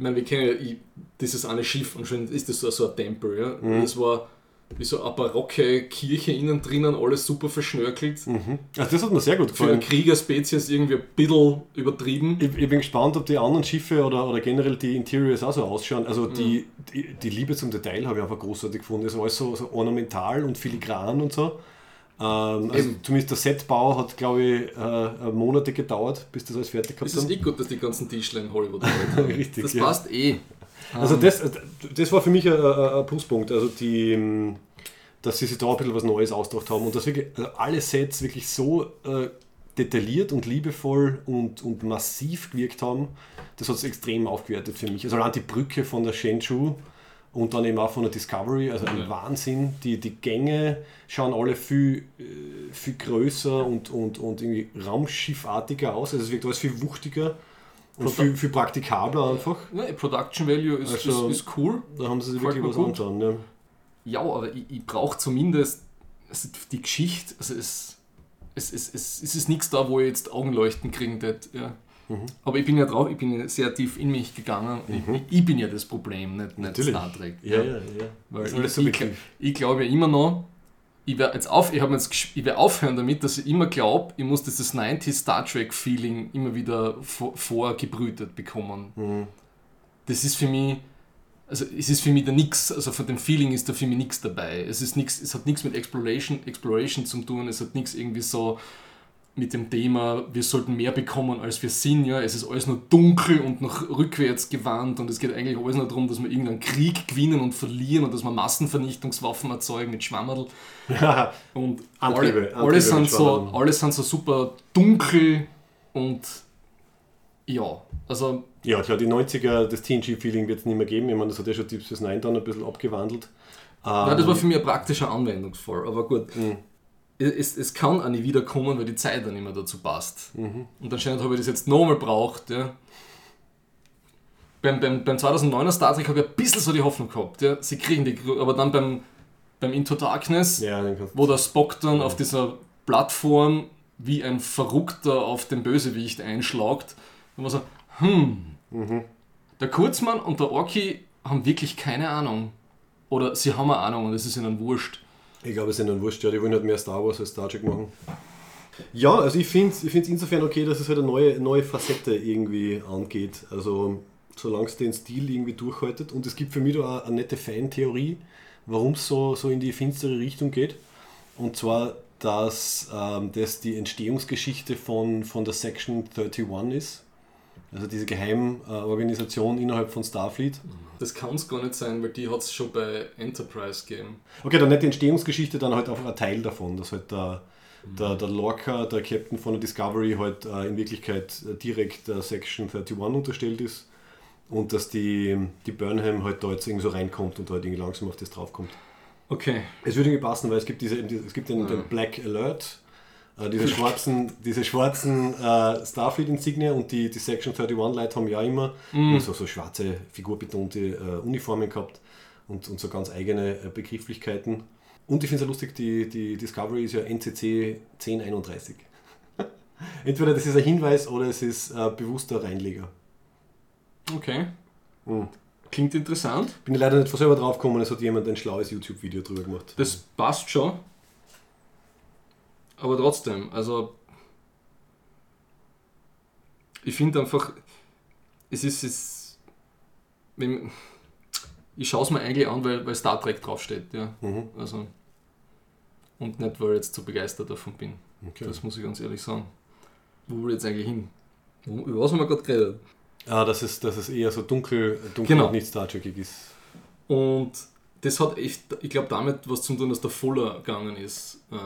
Ich meine, wir kennen ja dieses eine Schiff und schon ist das so, so ein Tempel. Ja? Mhm. Das war wie so eine barocke Kirche innen drinnen, alles super verschnörkelt. Mhm. Also das hat mir sehr gut gefallen. Für eine Kriegerspezies irgendwie ein bisschen übertrieben. Ich, ich, bin gespannt, ob die anderen Schiffe oder, oder generell die Interiors auch so ausschauen. Also die, mhm. die, die, Liebe zum Detail habe ich einfach großartig gefunden. Es war alles so, so ornamental und filigran und so. Ähm, also zumindest der Setbau hat, glaube ich, äh, Monate gedauert, bis das alles fertig gehabt ist. Es ist eh gut, dass die ganzen Tischler in Hollywood arbeiten. Richtig. Das ja. passt eh. Also ähm. das, das war für mich ein, ein Pluspunkt. Also die, dass sie sich da ein bisschen was Neues ausgedacht haben und dass wirklich also alle Sets wirklich so äh, detailliert und liebevoll und, und massiv gewirkt haben, das hat es extrem aufgewertet für mich. Also allein die Brücke von der Shenzhou und dann eben auch von der Discovery, also ein. Wahnsinn. Die, die Gänge schauen alle viel, äh, viel größer und, und, und irgendwie raumschiffartiger aus. Also es wirkt alles viel wuchtiger und viel, viel praktikabler einfach. Ja, Production Value ist, also, ist, ist, cool. Da haben sie sich wirklich was anschauen. Ja, ja aber ich, ich brauche zumindest also die Geschichte. Also es, es, es, es, es ist nichts da, wo ich jetzt Augenleuchten kriegen würde. Ja. Mhm. Aber ich bin ja drauf, ich bin sehr tief in mich gegangen. Mhm. Ich, ich, bin ja das Problem, nicht, nicht Star Trek. Ja, ja, ja. Weil ich, ich, ich glaube ja immer noch, ich werde jetzt auf, ich jetzt, ich werde aufhören damit, dass ich immer glaube, ich muss dieses 90 Star Trek Feeling immer wieder vor, vorgebrütet bekommen. Mhm. Das ist für mich, also es ist für mich da nichts, also von dem Feeling ist da für mich nichts dabei. Es ist nichts, es hat nichts mit Exploration, Exploration zu tun, es hat nichts irgendwie so mit dem Thema, wir sollten mehr bekommen, als wir sind. Ja? Es ist alles nur dunkel und nach rückwärts gewandt und es geht eigentlich alles nur darum, dass wir irgendeinen Krieg gewinnen und verlieren und dass wir Massenvernichtungswaffen erzeugen mit Schwammerl. Ja, und Antriebe, alle, alle, sind so, alle sind so super dunkel und ja, also... Ja, klar, die 90er, das TNG-Feeling wird es nicht mehr geben. Ich meine, das hat ja schon Deep Space Nine dann ein bisschen abgewandelt. Ja, das war ähm, für mich ein praktischer Anwendungsfall, aber gut. Mhm es, es kann auch nicht wiederkommen, weil die Zeit dann mehr dazu passt. Mhm. Und anscheinend habe ich das jetzt nochmal braucht. Ja. Beim, beim, beim 2009er Star Trek habe ich ein bisschen so die Hoffnung gehabt. Ja. Sie kriegen die, aber dann beim, beim Into Darkness, ja, wo der Spock dann auf dieser Plattform wie ein Verrückter auf den Bösewicht einschlagt, wo man so, hm, mhm. der Kurzmann und der Orki haben wirklich keine Ahnung. Oder sie haben eine Ahnung und es ist ihnen wurscht. Ich glaube, es ist ihnen wurscht, ja, die wollen halt mehr Star Wars als Star Trek machen. Ja, also ich finde es ich insofern okay, dass es halt eine neue, neue Facette irgendwie angeht. Also solange es den Stil irgendwie durchhaltet. Und es gibt für mich da auch eine nette Fan-Theorie, warum es so, so in die finstere Richtung geht. Und zwar, dass ähm, das die Entstehungsgeschichte von, von der Section 31 ist. Also diese Geheimorganisation innerhalb von Starfleet. Das kann es gar nicht sein, weil die hat es schon bei Enterprise gegeben. Okay, dann nicht die Entstehungsgeschichte, dann halt einfach ein Teil davon, dass halt der, der, der Lorca, der Captain von der Discovery, halt äh, in Wirklichkeit äh, direkt der Section 31 unterstellt ist und dass die, die Burnham halt da jetzt irgendwie so reinkommt und halt irgendwie langsam auf das draufkommt. Okay. Es würde irgendwie passen, weil es gibt, diese, es gibt den, den Black Alert, äh, diese schwarzen, diese schwarzen äh, Starfleet-Insignia und die, die Section 31-Leute haben ja immer mm. so, so schwarze, figurbetonte äh, Uniformen gehabt und, und so ganz eigene äh, Begrifflichkeiten. Und ich finde es ja lustig, die, die Discovery ist ja NCC 1031. Entweder das ist ein Hinweis oder es ist ein bewusster Reinleger. Okay. Mhm. Klingt interessant. Bin leider nicht von selber drauf gekommen, es hat jemand ein schlaues YouTube-Video drüber gemacht. Das passt schon. Aber trotzdem, also ich finde einfach, es ist, es, wenn, ich schaue es mir eigentlich an, weil, weil Star Trek draufsteht, ja. Mhm. Also, und nicht, weil ich jetzt zu begeistert davon bin. Okay. Das muss ich ganz ehrlich sagen. Wo will ich jetzt eigentlich hin? Über was haben wir gerade geredet? Ah, dass es, dass es eher so dunkel, dunkel genau. und nicht Star Trekig ist. Und das hat echt, ich glaube, damit was zu tun, dass der Fuller gegangen ist. Äh,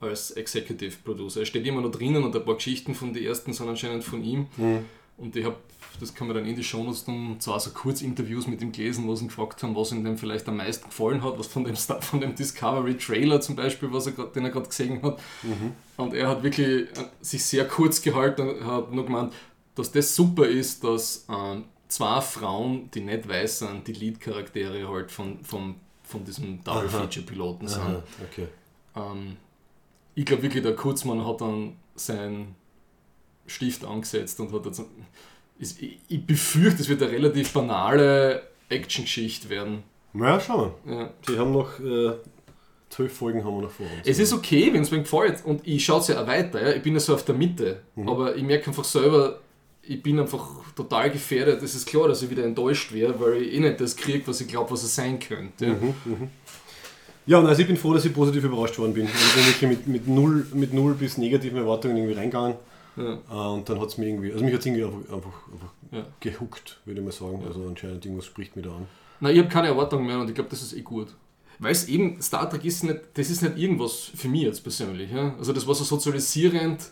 als Executive Producer. Er steht immer noch drinnen und ein paar Geschichten von den ersten sind anscheinend von ihm. Mhm. Und ich habe, das kann man dann in die Shownotes tun, zwar so Kurzinterviews mit ihm gelesen, wo sie ihn gefragt haben, was ihm denn vielleicht am meisten gefallen hat, was von dem, von dem Discovery Trailer zum Beispiel, was er grad, den er gerade gesehen hat. Mhm. Und er hat wirklich äh, sich sehr kurz gehalten und hat nur gemeint, dass das super ist, dass ähm, zwei Frauen, die nicht weiß sind, die Lead-Charaktere halt von, von, von diesem Double-Feature-Piloten sind. Aha, okay. Ähm, ich glaube wirklich, der Kurzmann hat dann seinen Stift angesetzt und hat jetzt. Ich, ich befürchte, es wird eine relativ banale Action-Geschichte werden. Na, schauen wir. Ja. Die haben noch. Äh, zwölf Folgen haben wir noch vor uns. Es ist okay, wenn es mir gefällt. Und ich schaue es ja auch weiter. Ja. Ich bin ja so auf der Mitte. Mhm. Aber ich merke einfach selber, ich bin einfach total gefährdet. Es ist klar, dass ich wieder enttäuscht wäre, weil ich eh nicht das kriege, was ich glaube, was es sein könnte. Mhm, mh. Ja, also ich bin froh, dass ich positiv überrascht worden bin. Ich bin wirklich mit, mit, null, mit null bis negativen Erwartungen irgendwie reingegangen. Ja. Äh, und dann hat es mir irgendwie, also mich hat es irgendwie einfach, einfach, einfach ja. gehuckt, würde ich mal sagen. Ja. Also anscheinend irgendwas spricht mir da an. Nein, ich habe keine Erwartungen mehr und ich glaube, das ist eh gut. Weil es eben, Star Trek ist nicht, das ist nicht irgendwas für mich jetzt persönlich. Ja? Also das war so sozialisierend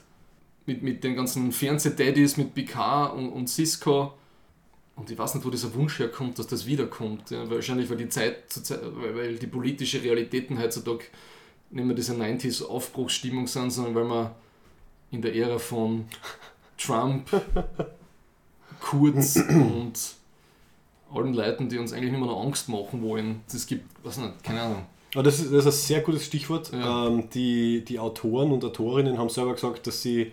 mit, mit den ganzen Fernsehdaddies, mit Picard und, und Cisco. Und ich weiß nicht, wo dieser Wunsch herkommt, dass das wiederkommt. Ja? Wahrscheinlich, weil die Zeit, weil die politische Realitäten heutzutage nicht mehr diese 90s Aufbruchsstimmung sind, sondern weil wir in der Ära von Trump, Kurz und allen Leuten, die uns eigentlich nicht mehr noch Angst machen wollen. Das gibt, was nicht, keine Ahnung. Aber das ist, das ist ein sehr gutes Stichwort. Ja. Ähm, die, die Autoren und Autorinnen haben selber gesagt, dass sie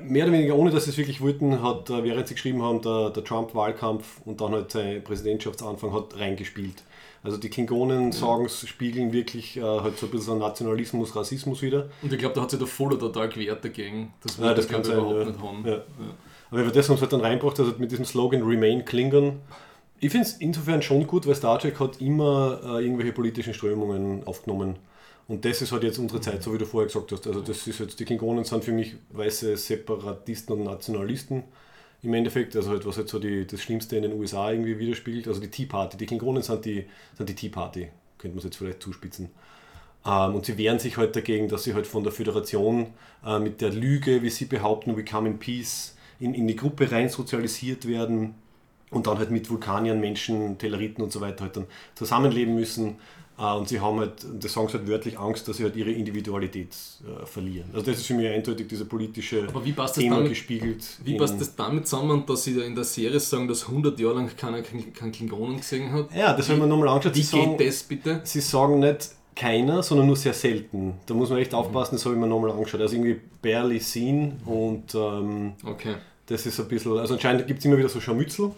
mehr oder weniger, ohne dass sie es wirklich wollten, hat, äh, während sie geschrieben haben, der, der Trump-Wahlkampf und dann halt sein Präsidentschaftsanfang hat reingespielt. Also die Klingonen ja. sagen, spiegeln wirklich äh, halt so ein bisschen Nationalismus, Rassismus wieder. Und ich glaube, da hat sich der Voller total gewehrt dagegen. Das ja, das kann sein, überhaupt ja. nicht haben. Ja. Aber das haben sie halt dann reinbracht, also mit diesem Slogan Remain Klingon. Ich finde es insofern schon gut, weil Star Trek hat immer äh, irgendwelche politischen Strömungen aufgenommen. Und das ist halt jetzt unsere Zeit, so wie du vorher gesagt hast. Also das ist jetzt, die Klingonen sind für mich weiße Separatisten und Nationalisten im Endeffekt, also halt, was halt so die, das Schlimmste in den USA irgendwie widerspiegelt. Also die Tea Party, die Klingonen sind die, sind die Tea Party, könnte man es jetzt vielleicht zuspitzen. Ähm, und sie wehren sich halt dagegen, dass sie halt von der Föderation äh, mit der Lüge, wie sie behaupten, we come in peace, in, in die Gruppe rein sozialisiert werden und dann halt mit Vulkaniern, Menschen, Telleriten und so weiter halt dann zusammenleben müssen und sie haben halt, das sagen sie halt wörtlich, Angst, dass sie halt ihre Individualität äh, verlieren. Also das ist für mich eindeutig dieser politische Aber wie passt Thema damit, gespiegelt. Wie passt das damit zusammen, dass sie da in der Serie sagen, dass 100 Jahre lang keiner keinen Klingonen gesehen hat? Ja, das haben wir nochmal angeschaut. Wie sie geht sagen, das bitte? Sie sagen nicht keiner, sondern nur sehr selten. Da muss man echt aufpassen, das habe ich mir nochmal angeschaut. Also irgendwie barely seen und ähm, okay. das ist ein bisschen, also anscheinend gibt es immer wieder so Scharmützel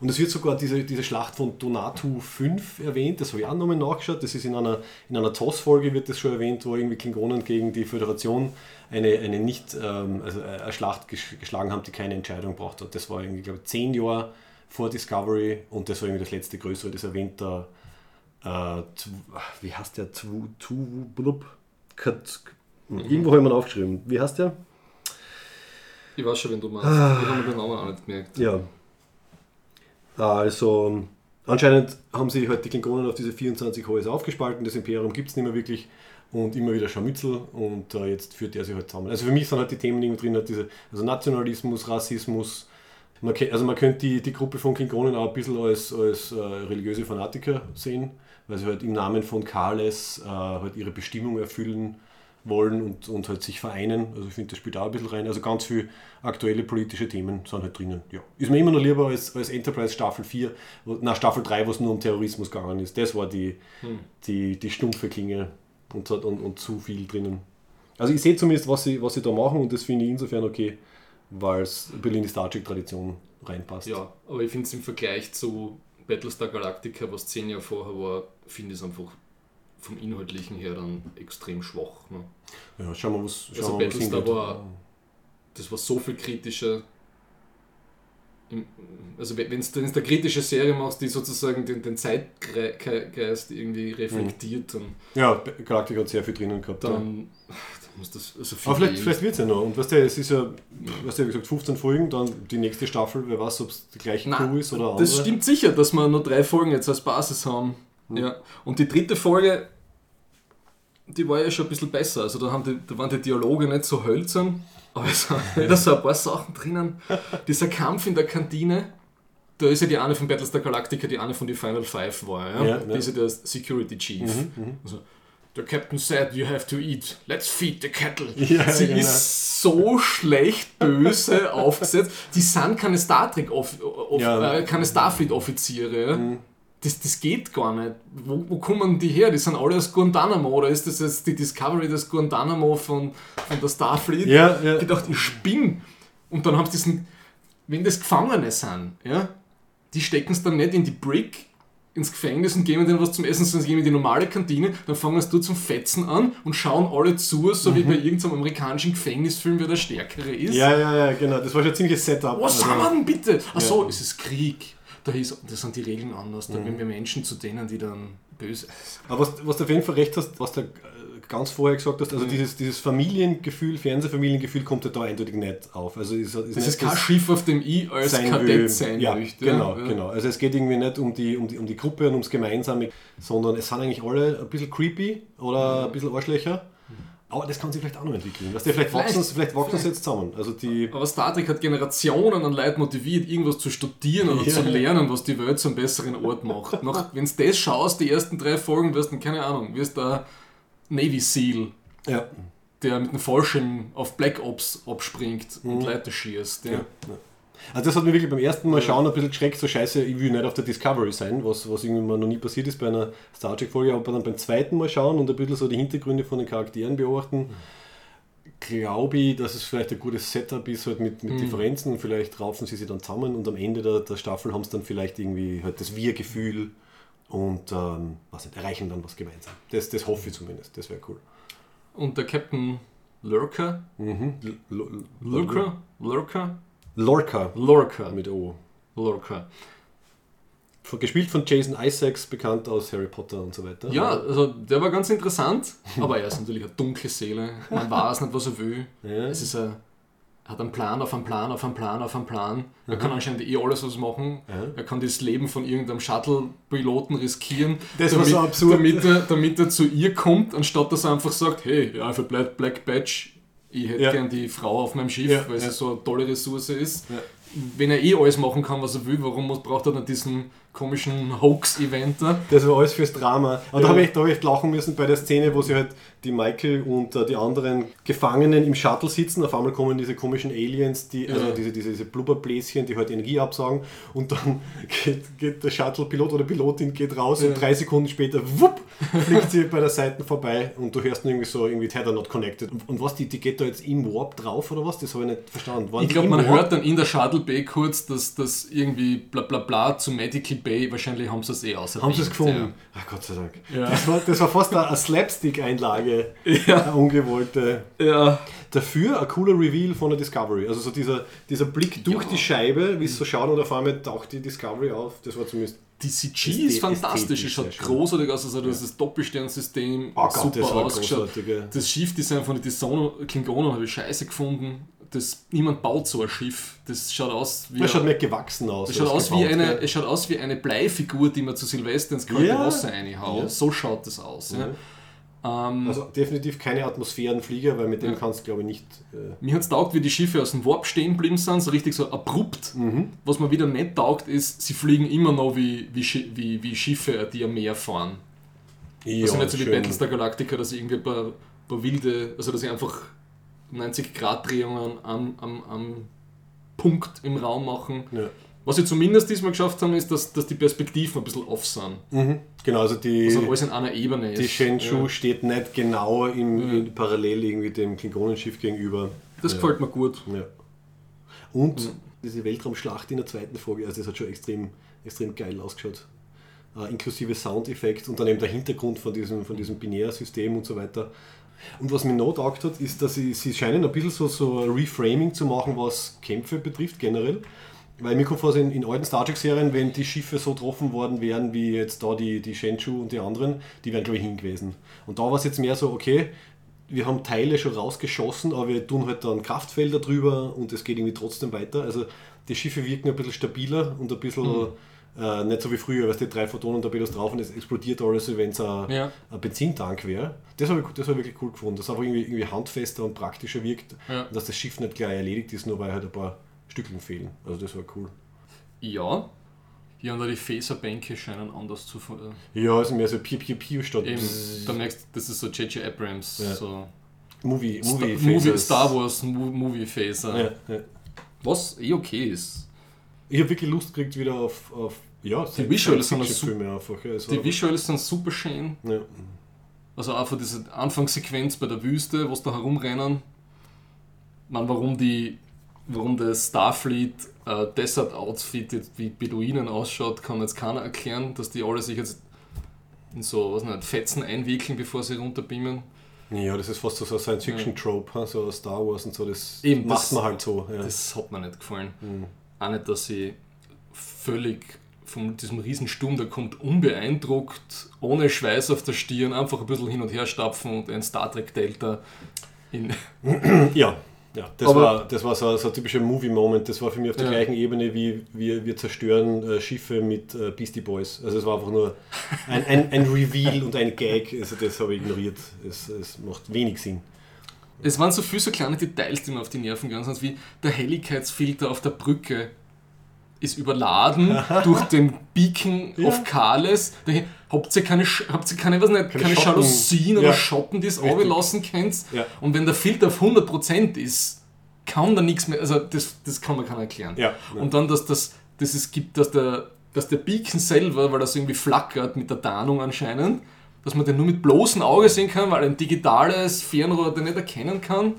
und es wird sogar diese, diese Schlacht von Donatu 5 erwähnt, das habe ich auch nochmal nachgeschaut. Das ist in einer, in einer TOS-Folge wird das schon erwähnt, wo irgendwie Klingonen gegen die Föderation eine, eine nicht, ähm, also eine Schlacht geschlagen haben, die keine Entscheidung braucht hat. Das war irgendwie, glaube ich, zehn Jahre vor Discovery und das war irgendwie das letzte größere, das erwähnt der, äh, wie heißt der, tu, tu, blub, kat, irgendwo habe ich mir aufgeschrieben. Wie heißt der? Ich weiß schon, wenn du meinst. Ah. Ich habe den Namen auch nicht gemerkt. Ja, also anscheinend haben sie halt die Klingonen auf diese 24 Häuser aufgespalten, das Imperium gibt es nicht mehr wirklich und immer wieder Scharmützel und äh, jetzt führt er sich halt zusammen. Also für mich sind halt die Themen irgendwie drin, halt diese, also Nationalismus, Rassismus, man, also man könnte die, die Gruppe von Klingonen auch ein bisschen als, als äh, religiöse Fanatiker sehen, weil sie halt im Namen von Kales äh, halt ihre Bestimmung erfüllen wollen und, und halt sich vereinen. Also ich finde, das spielt auch ein bisschen rein. Also ganz viele aktuelle politische Themen sind halt drinnen. Ja. Ist mir immer noch lieber als, als Enterprise Staffel 4, nach Staffel 3, wo es nur um Terrorismus gegangen ist. Das war die, hm. die, die stumpfe Klinge und, und, und zu viel drinnen. Also ich sehe zumindest, was sie, was sie da machen und das finde ich insofern okay, weil es ein bisschen in die Star Trek-Tradition reinpasst. Ja, aber ich finde es im Vergleich zu Battlestar Galactica, was zehn Jahre vorher war, finde ich es einfach vom Inhaltlichen her dann extrem schwach. Ne? Ja, schauen wir, was schauen Also Battlestar war, das war so viel kritischer. Also wenn du eine kritische Serie machst, die sozusagen den, den Zeitgeist irgendwie reflektiert, dann... Ja, Galactica hat sehr viel drinnen gehabt. Dann, ja. dann muss das also Aber vielleicht, vielleicht wird es ja noch. Und weißt du, es ist ja, was du ja gesagt, 15 Folgen, dann die nächste Staffel, wer weiß, ob es die gleiche Crew ist oder andere. Das stimmt sicher, dass wir nur drei Folgen jetzt als Basis haben. Ja. Und die dritte Folge, die war ja schon ein bisschen besser. Also da, haben die, da waren die Dialoge nicht so hölzern, aber es waren wieder so ein paar Sachen drinnen. Dieser Kampf in der Kantine, da ist ja die eine von Battlestar Galactica, die eine von die Final Five war. Ja? Ja, ja. Die ist ja der Security Chief. Also, der Captain said, you have to eat. Let's feed the cattle. Ja, Sie genau. ist so schlecht böse aufgesetzt. Die sind keine Star Trek, Off Off Ja. Mhm. äh, keine Starfleet Offiziere. Das, das geht gar nicht. Wo, wo kommen die her? Die sind alle aus Guantanamo oder ist das jetzt die Discovery des Guantanamo von, von der Starfleet? Ja, ja. Ich gedacht, ich spinn. Und dann haben sie diesen, wenn das Gefangene sind, ja, die stecken es dann nicht in die Brick ins Gefängnis und geben denen was zum Essen, sondern sie gehen in die normale Kantine, dann fangen sie dort zum Fetzen an und schauen alle zu, so wie bei irgendeinem amerikanischen Gefängnisfilm, wer der Stärkere ist. Mhm. Ja, ja, ja, genau. Das war schon ein ziemliches Setup. Was Also- haben wir denn bitte? Achso, Ja. es ist Krieg. Da, ist, da sind die Regeln anders. Mhm. Da werden wir Menschen zu denen, die dann böse. Aber was, was du auf jeden Fall recht hast, was du äh, ganz vorher gesagt hast, also Mhm. dieses, dieses Familiengefühl, Fernsehfamiliengefühl kommt ja da eindeutig nicht auf. Also ist, ist Das ist kein Schiff, auf dem ich als Kadett sein ja, möchte. Genau, ja. genau. Also es geht irgendwie nicht um die, um, die, um die Gruppe und ums Gemeinsame, sondern es sind eigentlich alle ein bisschen creepy oder ein bisschen Arschlöcher. Aber das kann sich vielleicht auch noch entwickeln. Weißt du, vielleicht, Vielleicht. wachsen, vielleicht wachsen sie jetzt zusammen. Also die, Aber Star Trek hat Generationen an Leuten motiviert, irgendwas zu studieren oder Ja. zu lernen, was die Welt zu einem besseren Ort macht. Wenn du das schaust, die ersten drei Folgen, wirst du, keine Ahnung, wirst der Navy SEAL, ja, der mit einem Fallschirm auf Black Ops abspringt und Leute schießt. Ja. Mhm. Ja, ja. Also das hat mich wirklich beim ersten Mal schauen ein bisschen geschreckt, so scheiße, ich will nicht auf der Discovery sein, was, was irgendwie mal noch nie passiert ist bei einer Star Trek-Folge, aber dann beim zweiten Mal schauen und ein bisschen so die Hintergründe von den Charakteren beobachten, glaube ich, dass es vielleicht ein gutes Setup ist, halt mit, mit Differenzen und vielleicht raufen sie sich dann zusammen und am Ende der, der Staffel haben sie dann vielleicht irgendwie halt das Wir-Gefühl und ähm, was nicht, erreichen dann was gemeinsam. Das, das hoffe ich zumindest, das wäre cool. Und der Captain Lurker, Mhm. Lurker, Lurker, Lorca Lurker, mit O. Von- Gespielt von Jason Isaacs, bekannt aus Harry Potter und so weiter. Ja, also der war ganz interessant, aber er ist natürlich eine dunkle Seele. Man weiß nicht, was er will. Ja. Es ist ein, er hat einen Plan auf einen Plan auf einen Plan auf einen Plan. Er kann anscheinend eh alles was machen. Ja. Er kann das Leben von irgendeinem Shuttle-Piloten riskieren, Das war so absurd. Damit, er, damit er zu ihr kommt, anstatt dass er einfach sagt, hey, für Black, Black Badge, ich hätte Ja. gern die Frau auf meinem Schiff, Ja, weil sie so eine tolle Ressource ist. Wenn er eh alles machen kann, was er will, warum muss, braucht er dann diesen komischen Hoax-Event da? Das war alles fürs Drama. Aber da Ja. habe ich, da hab ich lachen müssen bei der Szene, wo sie halt die Michael und äh, die anderen Gefangenen im Shuttle sitzen. Auf einmal kommen diese komischen Aliens, die, also Ja. diese, diese, diese Blubberbläschen, die halt Energie absagen. Und dann geht, geht der Shuttle-Pilot oder Pilotin geht raus Ja. und drei Sekunden später, wupp, fliegt sie bei der Seite vorbei und du hörst nur irgendwie so, irgendwie Tether not connected. Und, und was, die, die geht da jetzt im Warp drauf oder was? Das habe ich nicht verstanden. Waren Ich glaube, man Warp? hört dann in der Shuttle Bay kurz, dass das irgendwie bla bla bla zu Medical Bay, wahrscheinlich haben sie es eh außer Haben sie es gefunden? Ach Gott sei Dank. Ja. Das, war, das war fast eine, Slapstick-Einlage. Ja. Eine ungewollte. Ja. ja. Dafür ein cooler Reveal von der Discovery. Also so dieser, dieser Blick durch Ja. die Scheibe, wie es so schaut und auf einmal taucht die Discovery auf. Das war zumindest. Die CG Ästhet- ist fantastisch, es schaut großartig aus, also das Doppelsternsystem Oh Gott, super das ausgeschaut. ja. Das Schiffdesign von den Klingonen habe ich scheiße gefunden. Das, niemand baut so ein Schiff. Das schaut aus wie, Das schaut mehr gewachsen aus. das schaut aus wie gebaut, eine, gell? es schaut aus wie eine Bleifigur, die man zu Silvester ins kalte Ja. Wasser reinhaut. Ja. So schaut das aus. Ja. Ja. Ähm, Also definitiv keine Atmosphärenflieger, weil mit dem kannst du glaube ich nicht. Äh, Mir hat es taugt, wie die Schiffe aus dem Warp stehen geblieben sind, so richtig so abrupt. Mhm. Was mir wieder nicht taugt, ist, sie fliegen immer noch wie, wie, wie, wie Schiffe, die am Meer fahren. ja, also nicht so wie. Battlestar Galactica, dass sie irgendwie ein paar, paar wilde, also dass sie einfach 90 Grad Drehungen am, am, am Punkt im Raum machen. Ja. Was sie zumindest diesmal geschafft haben, ist, dass, dass die Perspektiven ein bisschen off sind. Mhm. Genau, also die. Dass alles in einer Ebene ist. Die Shenzhou Ja. steht nicht genau im, Ja. parallel irgendwie dem Klingonenschiff gegenüber. Das ja. gefällt mir gut. Ja. Und diese Weltraumschlacht in der zweiten Folge, also das hat schon extrem, extrem geil ausgeschaut. Äh, inklusive Soundeffekt und dann eben der Hintergrund von diesem, von diesem Binärsystem und so weiter. Und was mir noch taugt hat, ist, dass sie, sie scheinen ein bisschen so, so Reframing zu machen, was Kämpfe betrifft generell. Weil mir kommt vor, in, in alten Star Trek-Serien, wenn die Schiffe so getroffen worden wären, wie jetzt da die, die Shenzhou und die anderen, die wären, glaube ich, hin gewesen. Und da war es jetzt mehr so, okay, wir haben Teile schon rausgeschossen, aber wir tun halt dann Kraftfelder drüber und es geht irgendwie trotzdem weiter. Also die Schiffe wirken ein bisschen stabiler und ein bisschen Äh, nicht so wie früher, weißt du, drei Photonen-Torpedos drauf und es explodiert alles, wenn es ein, Ja. ein Benzintank wäre. Das habe ich, das hab ich wirklich cool gefunden, dass es einfach irgendwie, irgendwie handfester und praktischer wirkt Ja. und dass das Schiff nicht gleich erledigt ist, nur weil halt ein paar Stückchen fehlen. Also das war cool. Ja. Hier und da die Phaserbänke scheinen anders zu. fun- Ja, also mehr so Piu Piu Piu statt Eben, da merkst du, das ist so J.J. Abrams, Ja. so Movie, Star, Movie. Star Wars Mo- Movie Phaser. Ja, ja. Was eh okay ist. Ich habe wirklich Lust gekriegt wieder auf, auf ja, Die Visuals sind Filme einfach. Ja, also Die Visuals sind super schön. ja. Also einfach diese Anfangssequenz bei der Wüste, sie da herumrennen. Man, warum die, warum das Starfleet äh, Desert Outfit jetzt wie Beduinen ausschaut, kann jetzt keiner erklären, dass die alle sich jetzt in so, was nicht, Fetzen einwickeln, bevor sie runterbeamen. ja, das ist fast so ein Science-Fiction-Trope, ha, so Star Wars und so. Das Eben, macht das- man halt so. Ja. Das hat mir nicht gefallen. Mhm. Auch nicht, dass sie völlig von diesem Riesensturm, der kommt unbeeindruckt, ohne Schweiß auf der Stirn, einfach ein bisschen hin und her stapfen und ein Star Trek Delta in. ja. Ja, das Aber- war, das war so, so ein typischer Movie-Moment. Das war für mich auf der Ja. gleichen Ebene wie wir, wir zerstören äh, Schiffe mit äh, Beastie Boys. Also es war einfach nur ein, ein, ein Reveal und ein Gag. Also das habe ich ignoriert. Es, es macht wenig Sinn. Es waren so viele so kleine Details, die mir auf die Nerven gegangen sind, wie der Helligkeitsfilter auf der Brücke ist überladen durch den Beacon Ja. of Kales. Habt ihr keine, habt ihr keine, was nicht, Keine keine. Jalousien oder Ja. Schotten, die es runterlassen könnt? Ja. Und wenn der Filter auf 100% ist, kann da nichts mehr, also das, das kann man keiner erklären. Ja. Und dann, dass das, dass es gibt, dass der, dass der Beacon selber, weil das irgendwie flackert mit der Tarnung anscheinend, dass man den nur mit bloßem Auge sehen kann, weil ein digitales Fernrohr den nicht erkennen kann.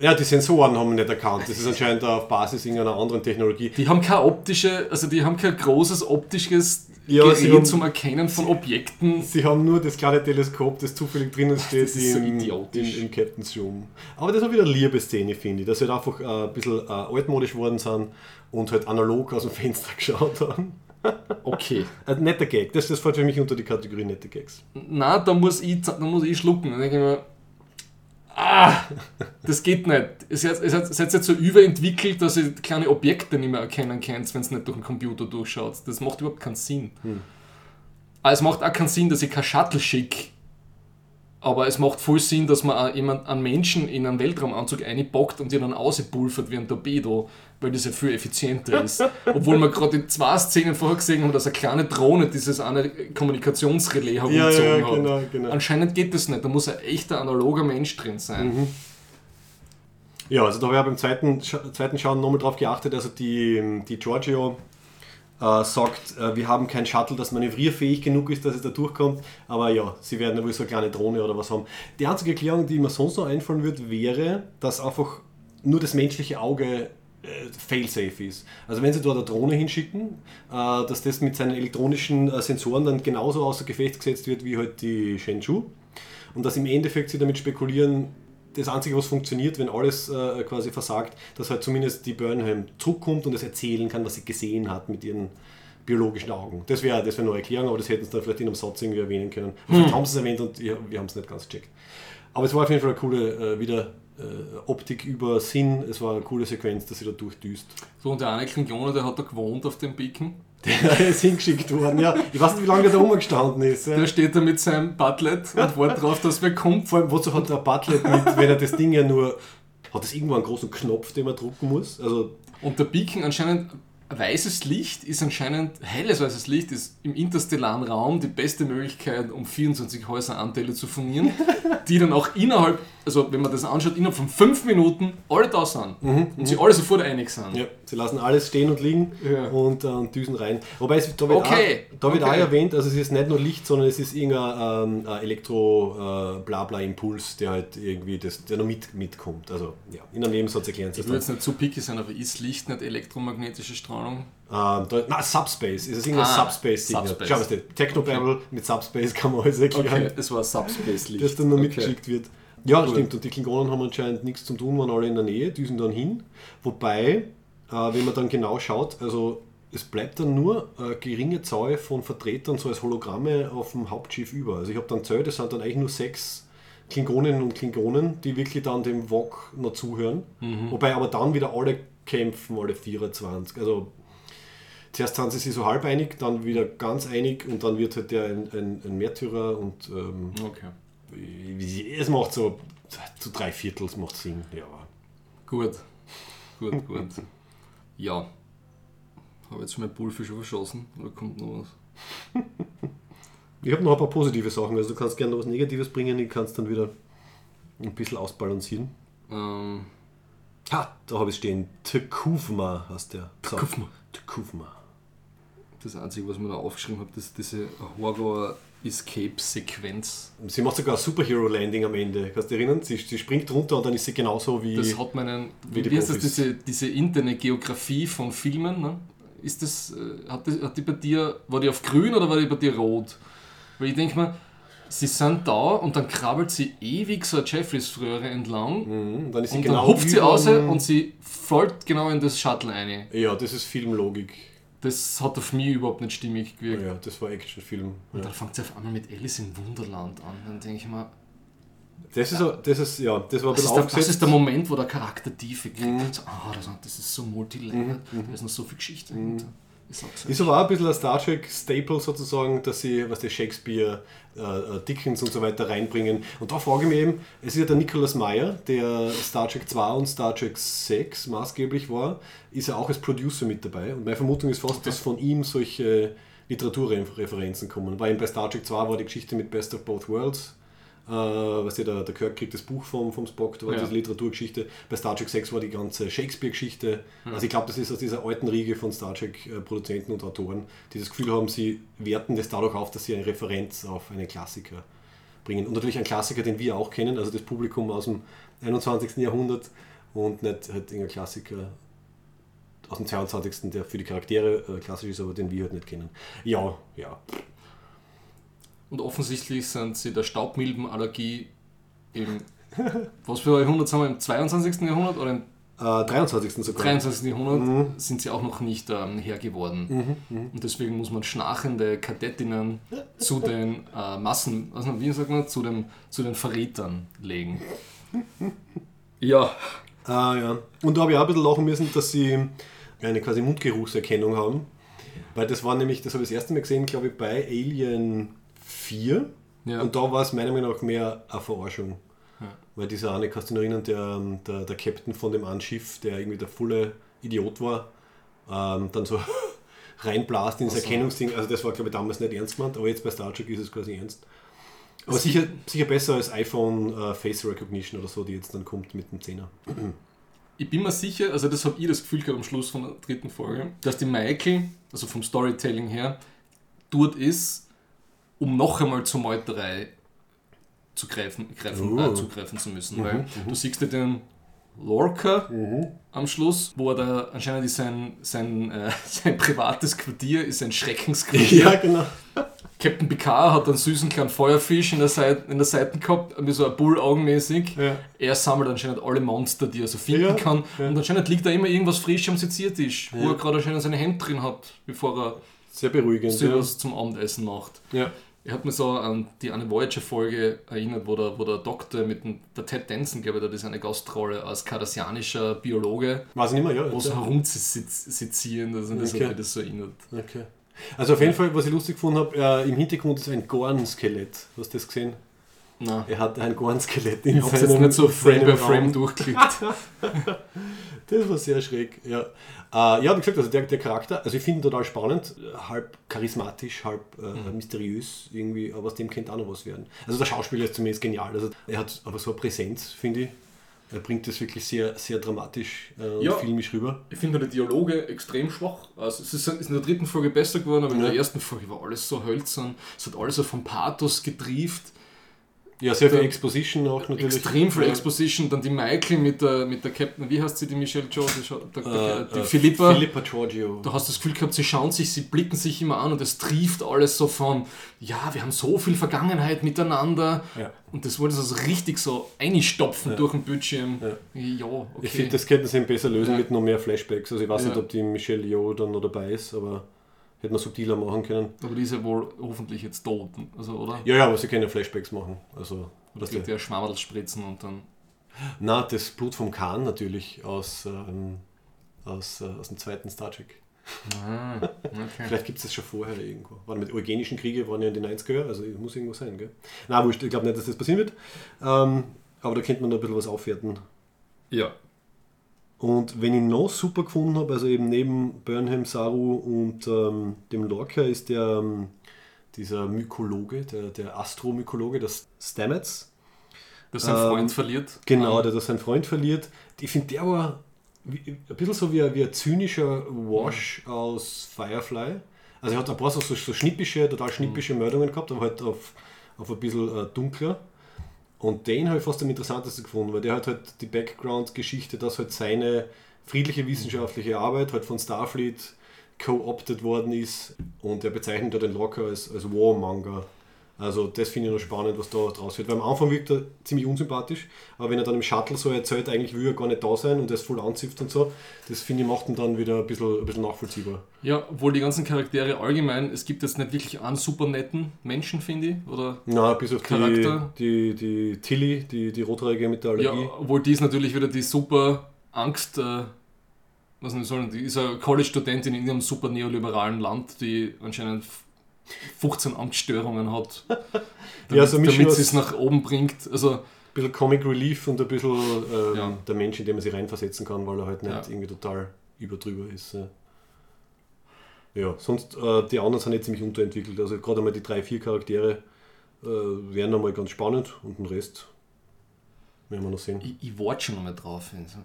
Ja, die Sensoren haben wir nicht erkannt. Das ist anscheinend auf Basis irgendeiner anderen Technologie. Die haben kein optische, also die haben kein großes optisches Ja, Gerät haben- zum Erkennen von Objekten. Sie haben nur das kleine Teleskop, das zufällig drinnen steht das ist so im, im, idiotisch. im Captain's Room. Aber das war wieder eine liebe Szene, finde ich. Dass sie halt einfach äh, ein bisschen äh, altmodisch worden sind und halt analog aus dem Fenster geschaut haben. Okay. Ein netter Gag. Das, das fällt für mich unter die Kategorie nette Gags. Na, da muss ich, da muss ich schlucken. Dann denke ich mir, ah, das geht nicht. Ihr seid, ihr seid, seid jetzt so überentwickelt, dass ihr kleine Objekte nicht mehr erkennen könnt, wenn es nicht durch den Computer durchschaut. Das macht überhaupt keinen Sinn. Aber es macht auch keinen Sinn, dass ich kein Shuttle schicke. Aber es macht voll Sinn, dass man jemand, einen Menschen in einen Weltraumanzug einpackt und ihn dann ausgepulvert wie ein Torpedo, weil das ja viel effizienter ist. Obwohl wir gerade in zwei Szenen vorher gesehen haben, dass eine kleine Drohne dieses eine Kommunikationsrelais herumgezogen hat. genau, genau. Anscheinend geht das nicht, da muss ein echter analoger Mensch drin sein. Ja, also da habe ich beim zweiten, zweiten Schauen nochmal drauf geachtet. Also die, die Giorgio äh, sagt, äh, wir haben kein Shuttle, das manövrierfähig genug ist, dass es da durchkommt. Aber ja, sie werden ja wohl so eine kleine Drohne oder was haben. Die einzige Erklärung, die mir sonst noch einfallen wird, wäre, dass einfach nur das menschliche Auge äh, failsafe ist. Also wenn sie dort eine Drohne hinschicken, äh, dass das mit seinen elektronischen äh, Sensoren dann genauso außer Gefecht gesetzt wird wie halt die Shenzhou. Und dass im Endeffekt sie damit spekulieren, das Einzige, was funktioniert, wenn alles äh, quasi versagt, dass halt zumindest die Burnham zurückkommt und es erzählen kann, was sie gesehen hat mit ihren biologischen Augen. Das wäre das wär nur Erklärung, aber das hätten sie dann vielleicht in einem Satz irgendwie erwähnen können. Und Vielleicht haben sie es erwähnt und ja, wir haben es nicht ganz gecheckt. Aber es war auf jeden Fall eine coole, äh, wieder äh, Optik über Sinn. Es war eine coole Sequenz, dass sie da durchdüst. So, und der eine Klingoner, der hat da gewohnt auf dem Beacon. Der ist hingeschickt worden, ja. Ich weiß nicht, wie lange der da rumgestanden ist. Ja. Der steht da mit seinem Butlet und wartet drauf, dass wer kommt. Vor allem, wozu hat der Butler mit, wenn er das Ding ja nur. Hat das irgendwo einen großen Knopf, den man drucken muss? Also, Und der Beacon anscheinend, weißes Licht ist anscheinend, helles weißes Licht ist im interstellaren Raum die beste Möglichkeit, um 24 Häuseranteile zu formieren, die dann auch innerhalb, also wenn man das anschaut, innerhalb von 5 Minuten alle da sind und sie alle sofort einig sind. ja, sie lassen alles stehen und liegen Ja. und äh, düsen rein. Wobei es, da wird, Okay, auch, da wird okay. auch erwähnt, also es ist nicht nur Licht, sondern es ist irgendein ähm, Elektro-Blabla-Impuls, der halt irgendwie das, der noch mit, mitkommt. Also ja, in einem Nebensatz erklären sie Ich es will dann. jetzt nicht zu picky sein, aber ist Licht nicht elektromagnetische Strahlung? Ähm, da, na, Subspace. Es ist irgendein Ah, Subspace-Ding. Subspace. Schau mal, Technobabble mit Subspace kann man alles erklären. Okay, es war Subspace-Licht. das dann nur Okay. mitgeschickt wird. Ja, Cool. stimmt. Und die Klingonen haben anscheinend nichts zu tun, waren alle in der Nähe, düsen dann hin. Wobei, äh, wenn man dann genau schaut, also es bleibt dann nur eine geringe Zahl von Vertretern so als Hologramme auf dem Hauptschiff über. Also ich habe dann zählt, es sind dann eigentlich nur sechs Klingoninnen und Klingonen, die wirklich dann dem VOG noch zuhören. Mhm. Wobei aber dann wieder alle kämpfen, alle 24. Also zuerst sind sie sich so halb einig, dann wieder ganz einig und dann wird halt der ein, ein, ein Märtyrer und ähm, Okay. Es macht so zu drei Viertels macht Sinn, ja. Gut. Gut, gut. ja. Habe jetzt schon mein Pulver schon verschossen? Oder kommt noch was? Ich habe noch ein paar positive Sachen, also du kannst gerne noch was Negatives bringen, ich kann es dann wieder ein bisschen ausbalancieren. Ähm, Ha, da habe ich stehen. Tekuvma heißt der. So. Tekuvma. Tekuvma. das Einzige, was mir da aufgeschrieben habe, ist diese Horror-Escape-Sequenz. Sie macht sogar ein Superhero-Landing am Ende. Kannst du dich erinnern? Sie, sie springt runter und dann ist sie genauso wie. Das hat meinen, wie wie, wie heißt das, diese, diese interne Geografie von Filmen, ne? Ist das, äh, hat, das, hat die bei dir, war die auf grün oder war die bei dir rot? Weil ich denke mal, sie sind da und dann krabbelt sie ewig so eine Jeffreys-Röhre entlang Mhm, dann ist sie und genau dann hupft sie raus und sie fällt genau in das Shuttle rein. Ja, das ist Filmlogik. Das hat auf mich überhaupt nicht stimmig gewirkt. Ja, das war Actionfilm. Und Ja. dann fängt sie auf einmal mit Alice im Wunderland an. Dann denke ich mir, Das, ist, das ist, ja, das war das ist, der, das ist der Moment, wo der Charakter Tiefe kriegt. Mhm. So, ah, das, ist so multilayered, da ist noch so viel Geschichte sag's euch. Ist aber auch ein bisschen ein Star Trek Staple sozusagen, dass sie, was der Shakespeare, äh, äh, Dickens und so weiter reinbringen. Und da frage ich mich eben, es ist ja der Nicholas Meyer, der Star Trek 2 und Star Trek 6 maßgeblich war, ist ja auch als Producer mit dabei. Und meine Vermutung ist fast, dass von ihm solche Literaturreferenzen kommen. Weil eben bei Star Trek 2 war die Geschichte mit Best of Both Worlds. Äh, was ja, der, der Kirk kriegt das Buch vom, vom Spock, da war Ja. diese Literaturgeschichte. Bei Star Trek 6 war die ganze Shakespeare-Geschichte. Also ich glaube, das ist aus dieser alten Riege von Star Trek-Produzenten und Autoren, die das Gefühl haben, sie werten das dadurch auf, dass sie eine Referenz auf einen Klassiker bringen. Und natürlich einen Klassiker, den wir auch kennen, also das Publikum aus dem 21. Jahrhundert und nicht halt irgendein Klassiker aus dem 22., der für die Charaktere äh, klassisch ist, aber den wir halt nicht kennen. Ja, ja. Und offensichtlich sind sie der Staubmilbenallergie im. Was für Jahrhundert sind wir? Im 22. Jahrhundert oder im Äh, 23. sogar. 23. Jahrhundert Mhm. sind sie auch noch nicht ähm, Herr geworden. Und deswegen muss man schnarchende Kadettinnen zu den äh, Massen, also wie sagt man, zu, dem, zu den Verrätern legen. Ja. Ah, ja. Und da habe ich auch ein bisschen lachen müssen, dass sie eine quasi Mundgeruchserkennung haben. Weil das war nämlich, das habe ich das erste Mal gesehen, glaube ich, bei Alien 4. Ja. Und da war es meiner Meinung nach mehr eine Verarschung. Ja. Weil dieser eine, kannst du noch erinnern, der, ähm, der, der Captain von dem Anschiff, der irgendwie der volle Idiot war, ähm, dann so reinblast in das Ach so. Erkennungsding. Also das war, glaube ich, damals nicht ernst gemeint, aber jetzt bei Star Trek ist es quasi ernst. Aber sicher, sicher besser als iPhone äh, Face Recognition oder so, die jetzt dann kommt mit dem Zehner. Ich bin mir sicher, also das habe ich das Gefühl gehabt am Schluss von der dritten Folge, dass die Michael, also vom Storytelling her, dort ist, um noch einmal zur Meuterei zu greifen, greifen, Oh. äh, zugreifen zu müssen. Weil du siehst ja den Lorca am Schluss, wo er da anscheinend ist sein, sein, äh, sein privates Quartier, ist ein Schreckensquartier. Ja, genau. Captain Picard hat einen süßen kleinen Feuerfisch in der, Seite, in der Seite gehabt, wie so ein Bull-augenmäßig. Ja. Er sammelt anscheinend alle Monster, die er so finden Ja, kann. ja. Und anscheinend liegt da immer irgendwas frisch am Seziertisch, wo er gerade anscheinend sein Hemd drin hat, bevor er Sehr beruhigend. sich was zum Abendessen macht. Ja. Er hat mir so an die eine Voyager-Folge erinnert, wo der, wo der Doktor mit dem, der Ted Danson, glaube ich, der ist eine Gastrolle als kardassianischer Biologe, Weiß ich nicht mehr, ja. wo so ja. herumzusezieren, also das Okay. hat mir das so erinnert. Okay. Also auf jeden Fall, was ich lustig gefunden habe, äh, im Hintergrund ist ein Gorn-Skelett. Hast du das gesehen? Na, Er hat ein Gorn-Skelett in ich habe jetzt seinem nicht so Frame by Frame Raum. durchklickt. Das war sehr schräg, ja. Äh, ja, wie gesagt, also der, der Charakter, also ich finde ihn total spannend, halb charismatisch, halb äh, mysteriös irgendwie, aber aus dem könnte auch noch was werden. Also der Schauspieler ist zumindest genial, also er hat aber so eine Präsenz, finde ich. Er bringt das wirklich sehr, sehr dramatisch äh, und Ja. filmisch rüber. Ich finde die Dialoge extrem schwach. Also es ist, ist in der dritten Folge besser geworden, aber in Ja. der ersten Folge war alles so hölzern. Es hat alles so vom Pathos getrieft. Ja, sehr viel Exposition auch natürlich. Extrem viel Ja. Exposition. Dann die Michael mit der, mit der Captain, wie heißt sie, die Michelle Joe? Die, der, der, die Äh, äh, Philippa. Philippa Giorgio. Du hast das Gefühl gehabt, sie schauen sich, sie blicken sich immer an und es trieft alles so von, ja, wir haben so viel Vergangenheit miteinander. Ja. Und das wollte sie so richtig so einstopfen Ja. durch den Bildschirm. Ja. Ja, okay. Ich finde, das könnten sie besser lösen mit noch mehr Flashbacks. Also ich weiß nicht, ob die Michelle Yeoh dann noch dabei ist, aber hätte man subtiler machen können. aber die ist ja wohl hoffentlich jetzt tot, also, oder? Ja, ja, aber sie können ja Flashbacks machen. Also, Oder was kriegt der Schwammerl spritzen und dann. na, das Blut vom Khan natürlich aus, ähm, aus, äh, aus dem zweiten Star Trek. Ah, okay. Vielleicht gibt es das schon vorher irgendwo. Warte, mit eugenischen Kriege waren ja in den 90er, also es muss irgendwo sein, gell? Na, wurscht, ich glaube nicht, dass das passieren wird. Ähm, aber da könnte man noch ein bisschen was aufwerten. Ja. Und wenn ich noch super gefunden habe, also eben neben Burnham, Saru und ähm, dem Lorca ist der ähm, dieser Mykologe, der, der Astromykologe, das Stamets. Der seinen Ähm, Freund verliert. Genau, Ah, der da seinen Freund verliert. Ich finde, der war wie, ein bisschen so wie ein, wie ein zynischer Wash aus Firefly. Also er hat ein paar so, so, so schnippische, total schnippische Meldungen gehabt, aber halt auf, auf ein bisschen äh, dunkler. Und den habe ich fast am interessantesten gefunden, weil der hat halt die Background-Geschichte, dass halt seine friedliche wissenschaftliche Arbeit halt von Starfleet co-opted worden ist und er bezeichnet ja den Locker als, als War-Manga. Also das finde ich noch spannend, was da draus wird. Weil am Anfang wirkt er ziemlich unsympathisch, aber wenn er dann im Shuttle so erzählt, eigentlich will er gar nicht da sein und das voll anzipft und so, das finde ich macht ihn dann wieder ein bisschen, ein bisschen nachvollziehbar. Ja, obwohl die ganzen Charaktere allgemein, es gibt jetzt nicht wirklich einen super netten Menschen, finde ich. Oder Na, bis auf die, Charakter. die, die Tilly, die, die Rothaarige mit der Ja, Allergie. obwohl die ist natürlich wieder die super Angst, äh, was sollen, die ist eine College-Studentin in ihrem super neoliberalen Land, die anscheinend 15 Angststörungen hat, damit, Ja, so Mischung damit sie es nach oben bringt. Also, Ein bisschen Comic Relief und ein bisschen ähm, Ja. der Mensch, in dem man sich reinversetzen kann, weil er halt nicht Ja. irgendwie total überdrüber ist. Ja, sonst äh, die anderen sind jetzt ziemlich unterentwickelt. Also gerade einmal die drei, vier Charaktere äh, wären einmal ganz spannend und den Rest werden wir noch sehen. ich, ich warte schon einmal drauf, also,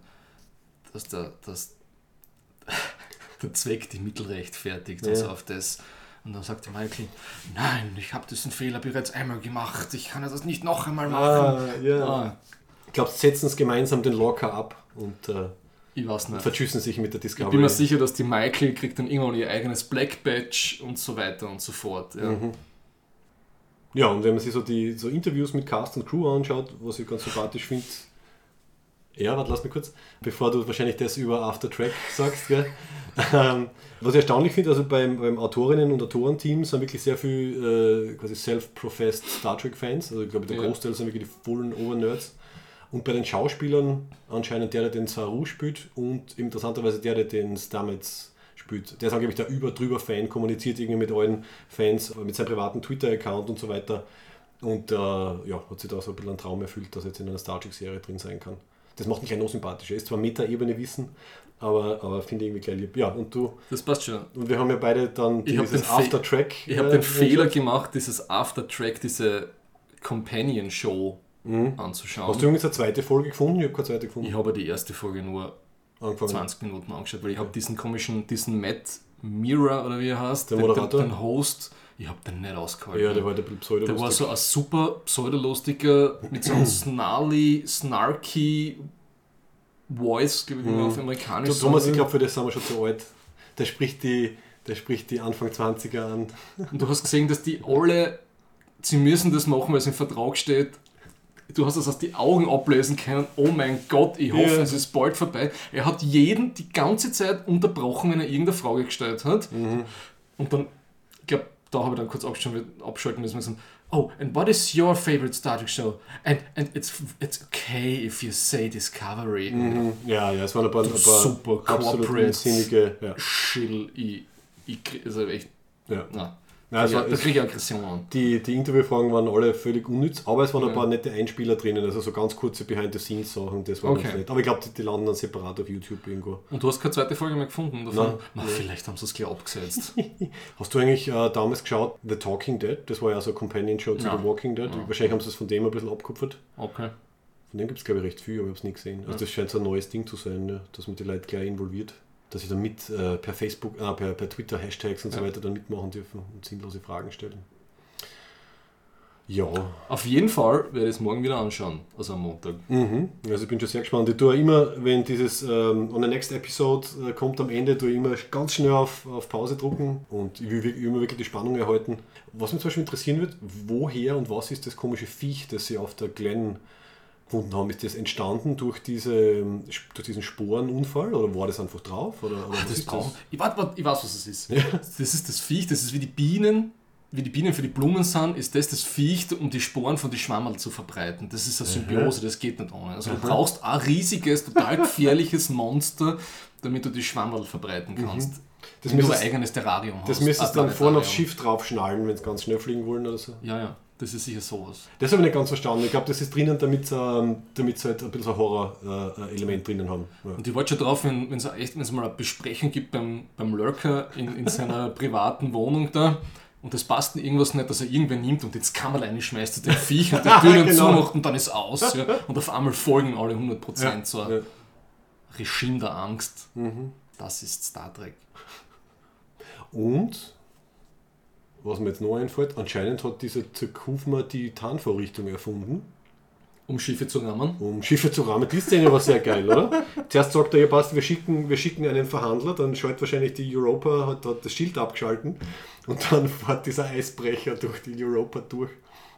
dass der, dass der Zweck die Mittel rechtfertigt Ja. so auf das. Und dann sagt der Michael, nein, ich habe diesen Fehler bereits einmal gemacht, ich kann das nicht noch einmal machen. Ah, ja. Ah, Ich glaube, sie setzen es gemeinsam den Locker ab und äh, ich weiß nicht. verschüssen sich mit der Ich Discovery. bin mir sicher, dass die Michael kriegt dann irgendwann ihr eigenes Black Badge und so weiter und so fort. Ja. Mhm. Ja, und wenn man sich so die so Interviews mit Cast und Crew anschaut, was ich ganz sympathisch finde. Ja, warte, lass mich kurz, bevor du wahrscheinlich das über After Track sagst. Gell? Ähm, was ich erstaunlich finde, also beim, beim Autorinnen- und Autorenteam sind wirklich sehr viel äh, quasi self-professed Star Trek-Fans. Also ich glaube, der Ja. Großteil sind wirklich die vollen Overnerds. Und bei den Schauspielern anscheinend der, der den Saru spielt und interessanterweise der, der den Stamets spielt. Der ist angeblich der über-drüber-Fan, kommuniziert irgendwie mit allen Fans, äh, mit seinem privaten Twitter-Account und so weiter. Und äh, ja, hat sich da so ein bisschen einen Traum erfüllt, dass er jetzt in einer Star Trek-Serie drin sein kann. Das macht mich gleich noch sympathischer. Er ist zwar Meta-Ebene Wissen, aber, aber finde ich irgendwie gleich lieb. Ja, und du, Das passt schon. und wir haben ja beide dann Ich hab dieses den Fe- After-Track. Ich habe äh, den Fehler gemacht, dieses After-Track, diese Companion-Show Mhm. anzuschauen. Hast du übrigens eine zweite Folge gefunden? Ich habe keine zweite gefunden. ich habe die erste Folge nur angefangen. 20 Minuten angeschaut, weil ich habe diesen komischen, diesen Matt Mira oder wie er heißt, Der den, Moderator? den, den Host, ich habe den nicht ausgehalten. Ja, der war halt ein bisschen pseudo Der war so ein super pseudolustiger, mit so einem snarly, snarky Voice, glaube ich, wie man Mhm. auf Amerikanisch Du, Thomas, ich glaube, für das sind wir schon zu alt. Der spricht die, der spricht die Anfang 20er an. Und du hast gesehen, dass die alle, sie müssen das machen, weil es im Vertrag steht. Du hast das aus die Augen ablesen können. Oh mein Gott, ich hoffe, Ja. es ist bald vorbei. Er hat jeden die ganze Zeit unterbrochen, wenn er irgendeine Frage gestellt hat. Mhm. Und dann, ich glaube, da habe ich dann kurz abschalten müssen. müssen. Oh, and what is your favorite Star Trek show? And, and it's, it's okay if you say Discovery. Mhm. Ja, ja, es waren ein paar, ein paar Super corporate. unsinnige. Ja, Schill, ich, ich also echt, ja. na, Ja, also ja, ich Aggression an. die, die Interviewfragen waren alle völlig unnütz, aber es waren ein Ja. paar nette Einspieler drinnen, also so ganz kurze Behind-the-Scenes-Sachen, das war Okay. ganz nett. Aber ich glaube, die, die landen dann separat auf YouTube irgendwo. Und du hast keine zweite Folge mehr gefunden davon? Nein. Na, vielleicht haben sie es gleich abgesetzt. Hast du eigentlich äh, damals geschaut, The Talking Dead? Das war ja so eine Companion-Show zu Nein. The Walking Dead. Ja. Wahrscheinlich haben sie es von dem ein bisschen abgekupfert. Okay. Von dem gibt es, glaube ich, recht viel, aber ich habe es nicht gesehen. Also Ja. das scheint so ein neues Ding zu sein, ne? dass man die Leute gleich involviert. Dass sie dann mit äh, per Facebook, äh, per, per Twitter Hashtags und so Ja. weiter dann mitmachen dürfen und sinnlose Fragen stellen. Ja, Auf jeden Fall werde ich es morgen wieder anschauen, also am Montag. mhm. also ich bin schon sehr gespannt. Ich tue immer, wenn dieses ähm, On the Next Episode äh, kommt am Ende, tue ich immer ganz schnell auf, auf Pause drucken und ich will wirklich- immer wirklich die Spannung erhalten. Was mich zum Beispiel interessieren wird, woher und was ist das komische Viech, das sie auf der Glen gefunden haben? Ist das entstanden durch, diese, ähm, durch diesen Sporenunfall oder war das einfach drauf? Oder, oder was Das brauchen. Ich, warte, warte, ich weiß, was es ist. Das ist das Viech, das ist wie die Bienen, wie die Bienen für die Blumen sind, ist das das Viech, um die Sporen von den Schwammerl zu verbreiten. Das ist eine Symbiose, das geht nicht ohne. Also du brauchst ein riesiges, total gefährliches Monster, damit du die Schwammerl verbreiten kannst. Das Wenn du ein müsstest, eigenes Terrarium hast. das müsstest du dann vorne aufs. Schiff draufschnallen, wenn sie ganz schnell fliegen wollen oder so. Ja, ja, das ist sicher sowas. Das habe ich nicht ganz verstanden. Ich glaube, das ist drinnen, damit sie, ähm, damit sie halt ein bisschen so ein Horror-Element drinnen haben. Ja. Und ich warte schon drauf, wenn es echt, wenn's mal eine Besprechung gibt beim, beim Lurker in, in seiner privaten Wohnung da und es passt irgendwas nicht, dass er irgendwer nimmt und ins Kammerl reinschmeißt, den Viech und die Türen Genau. zumacht und dann ist aus. Ja, und auf einmal folgen alle 100% Ja, so ein ja. Regime der Angst. Mhm. Das ist Star Trek. Und, was mir jetzt noch einfällt, anscheinend hat dieser Zerkufma die Tarnvorrichtung erfunden, Um Schiffe zu rammen. um Schiffe zu rahmen. Die Szene war sehr geil, oder? Zuerst sagt er, ja passt, wir schicken, wir schicken einen Verhandler, dann schaltet wahrscheinlich die Europa, hat, hat das Schild abgeschalten und dann fährt dieser Eisbrecher durch die Europa durch.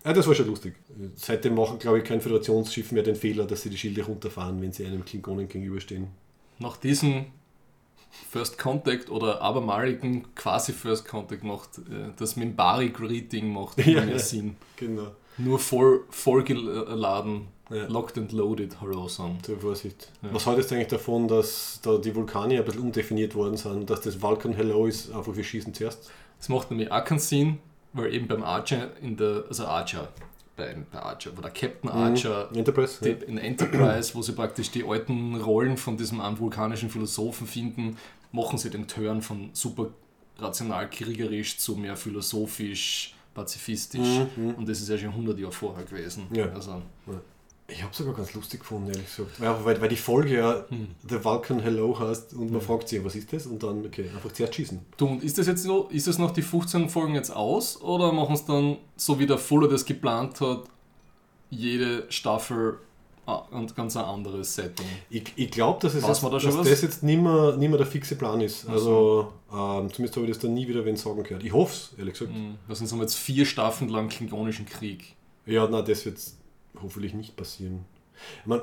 Ja, das war schon lustig. Seitdem machen, glaube ich, kein Föderationsschiff mehr den Fehler, dass sie die Schilde runterfahren, wenn sie einem Klingonen gegenüberstehen. Nach diesem First Contact oder abermaligen quasi First Contact macht äh, das Mimbari-Greeting macht Ja, mehr ja. Sinn. Genau. Nur voll, vollgeladen, Ja. locked and loaded Horizon. Zur Vorsicht. Ja. Was haltest du eigentlich davon, dass da die Vulkane ein bisschen undefiniert worden sind, dass das Vulcan Hello ist, einfach wir schießen zuerst? Das macht nämlich auch keinen Sinn, weil eben beim Archer in der, also Archer, bei, bei Archer, wo der Captain Archer Enterprise? die, in Enterprise, wo sie praktisch die alten Rollen von diesem einen vulkanischen Philosophen finden, machen sie den Turn von super rational kriegerisch zu mehr philosophisch pazifistisch. Mhm, mhm. Und das ist ja schon 100 Jahre vorher gewesen. Ja. Also, Ich habe sogar ganz lustig gefunden, ehrlich gesagt. Weil, weil, weil die Folge ja Hm. The Vulcan Hello heißt und man Ja. fragt sich, was ist das? Und dann, okay, einfach zuerst schießen. du, und ist das jetzt noch, ist das noch die 15 Folgen jetzt aus oder machen es dann, so wie der Fuller das geplant hat, jede Staffel ah, ein ganz ein anderes Setting? Ich, ich glaube, dass, es jetzt, da dass das jetzt nicht mehr, nicht mehr der fixe Plan ist. Ach Also, ähm, zumindest habe ich das dann nie wieder wen sagen gehört. Ich hoffe es, ehrlich gesagt. Hm, Das sind so jetzt vier Staffeln lang klingonischen Krieg. Ja, na, das wird hoffentlich nicht passieren. Ich, mein,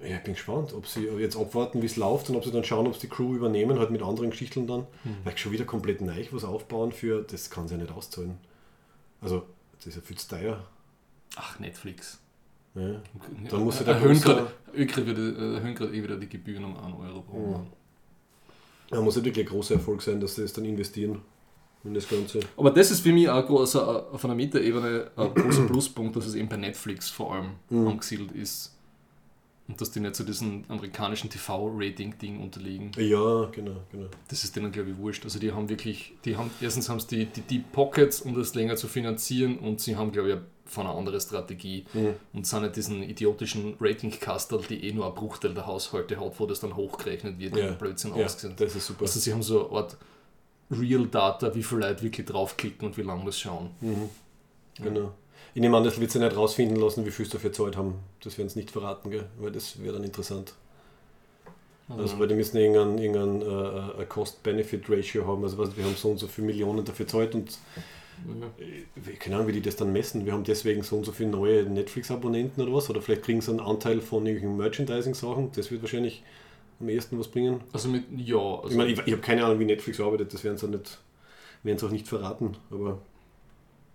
ja, ich bin gespannt, ob sie jetzt abwarten, wie es läuft und ob sie dann schauen, ob sie die Crew übernehmen, halt mit anderen Geschichten dann. Hm. Weil schon wieder komplett neu was aufbauen für, das kann sie ja nicht auszahlen. Also, das ist ja viel zu teuer. Ach, Netflix. Ja. Dann muss ja der erhöhen große- gerade erhöhen gerade eh wieder die Gebühren um 1 Euro pro Mhm. Monat. Da muss ja wirklich ein großer Erfolg sein, dass sie das dann investieren in das Ganze. Aber das ist für mich auch großer, auf einer Metaebene ein großer Pluspunkt, dass es eben bei Netflix vor allem Mhm. angesiedelt ist. Und dass die nicht zu diesem amerikanischen TV-Rating-Ding unterliegen. Ja, genau, genau. Das ist denen, glaube ich, wurscht. Also die haben wirklich, die haben, erstens haben sie die, die Deep Pockets, um das länger zu finanzieren und sie haben, glaube ich, von einer andere Strategie Mhm. und sind nicht diesen idiotischen Rating-Kastel, die eh nur ein Bruchteil der Haushalte hat, wo das dann hochgerechnet wird, Ja. wie Blödsinn Ja, ausgesehen. das ist super. Also sie haben so eine Art Real Data, wie viele Leute wirklich draufklicken und wie lange das schauen. Mhm. Genau. Ich nehme an, das wird sie nicht rausfinden lassen, wie viel sie dafür gezahlt haben. Das werden sie nicht verraten, gell? weil das wäre dann interessant. Also, weil die müssen irgendein, irgendein äh, äh, Cost-Benefit-Ratio haben. Also, was, wir haben so und so viele Millionen dafür gezahlt und äh, keine Ahnung, wie die das dann messen. Wir haben deswegen so und so viele neue Netflix-Abonnenten oder was. Oder vielleicht kriegen sie einen Anteil von irgendwelchen Merchandising-Sachen. Das wird wahrscheinlich am ehesten was bringen. Also mit, ja, also ich meine, ich, ich habe keine Ahnung, wie Netflix arbeitet. Das werden sie auch nicht, werden sie auch nicht verraten. Aber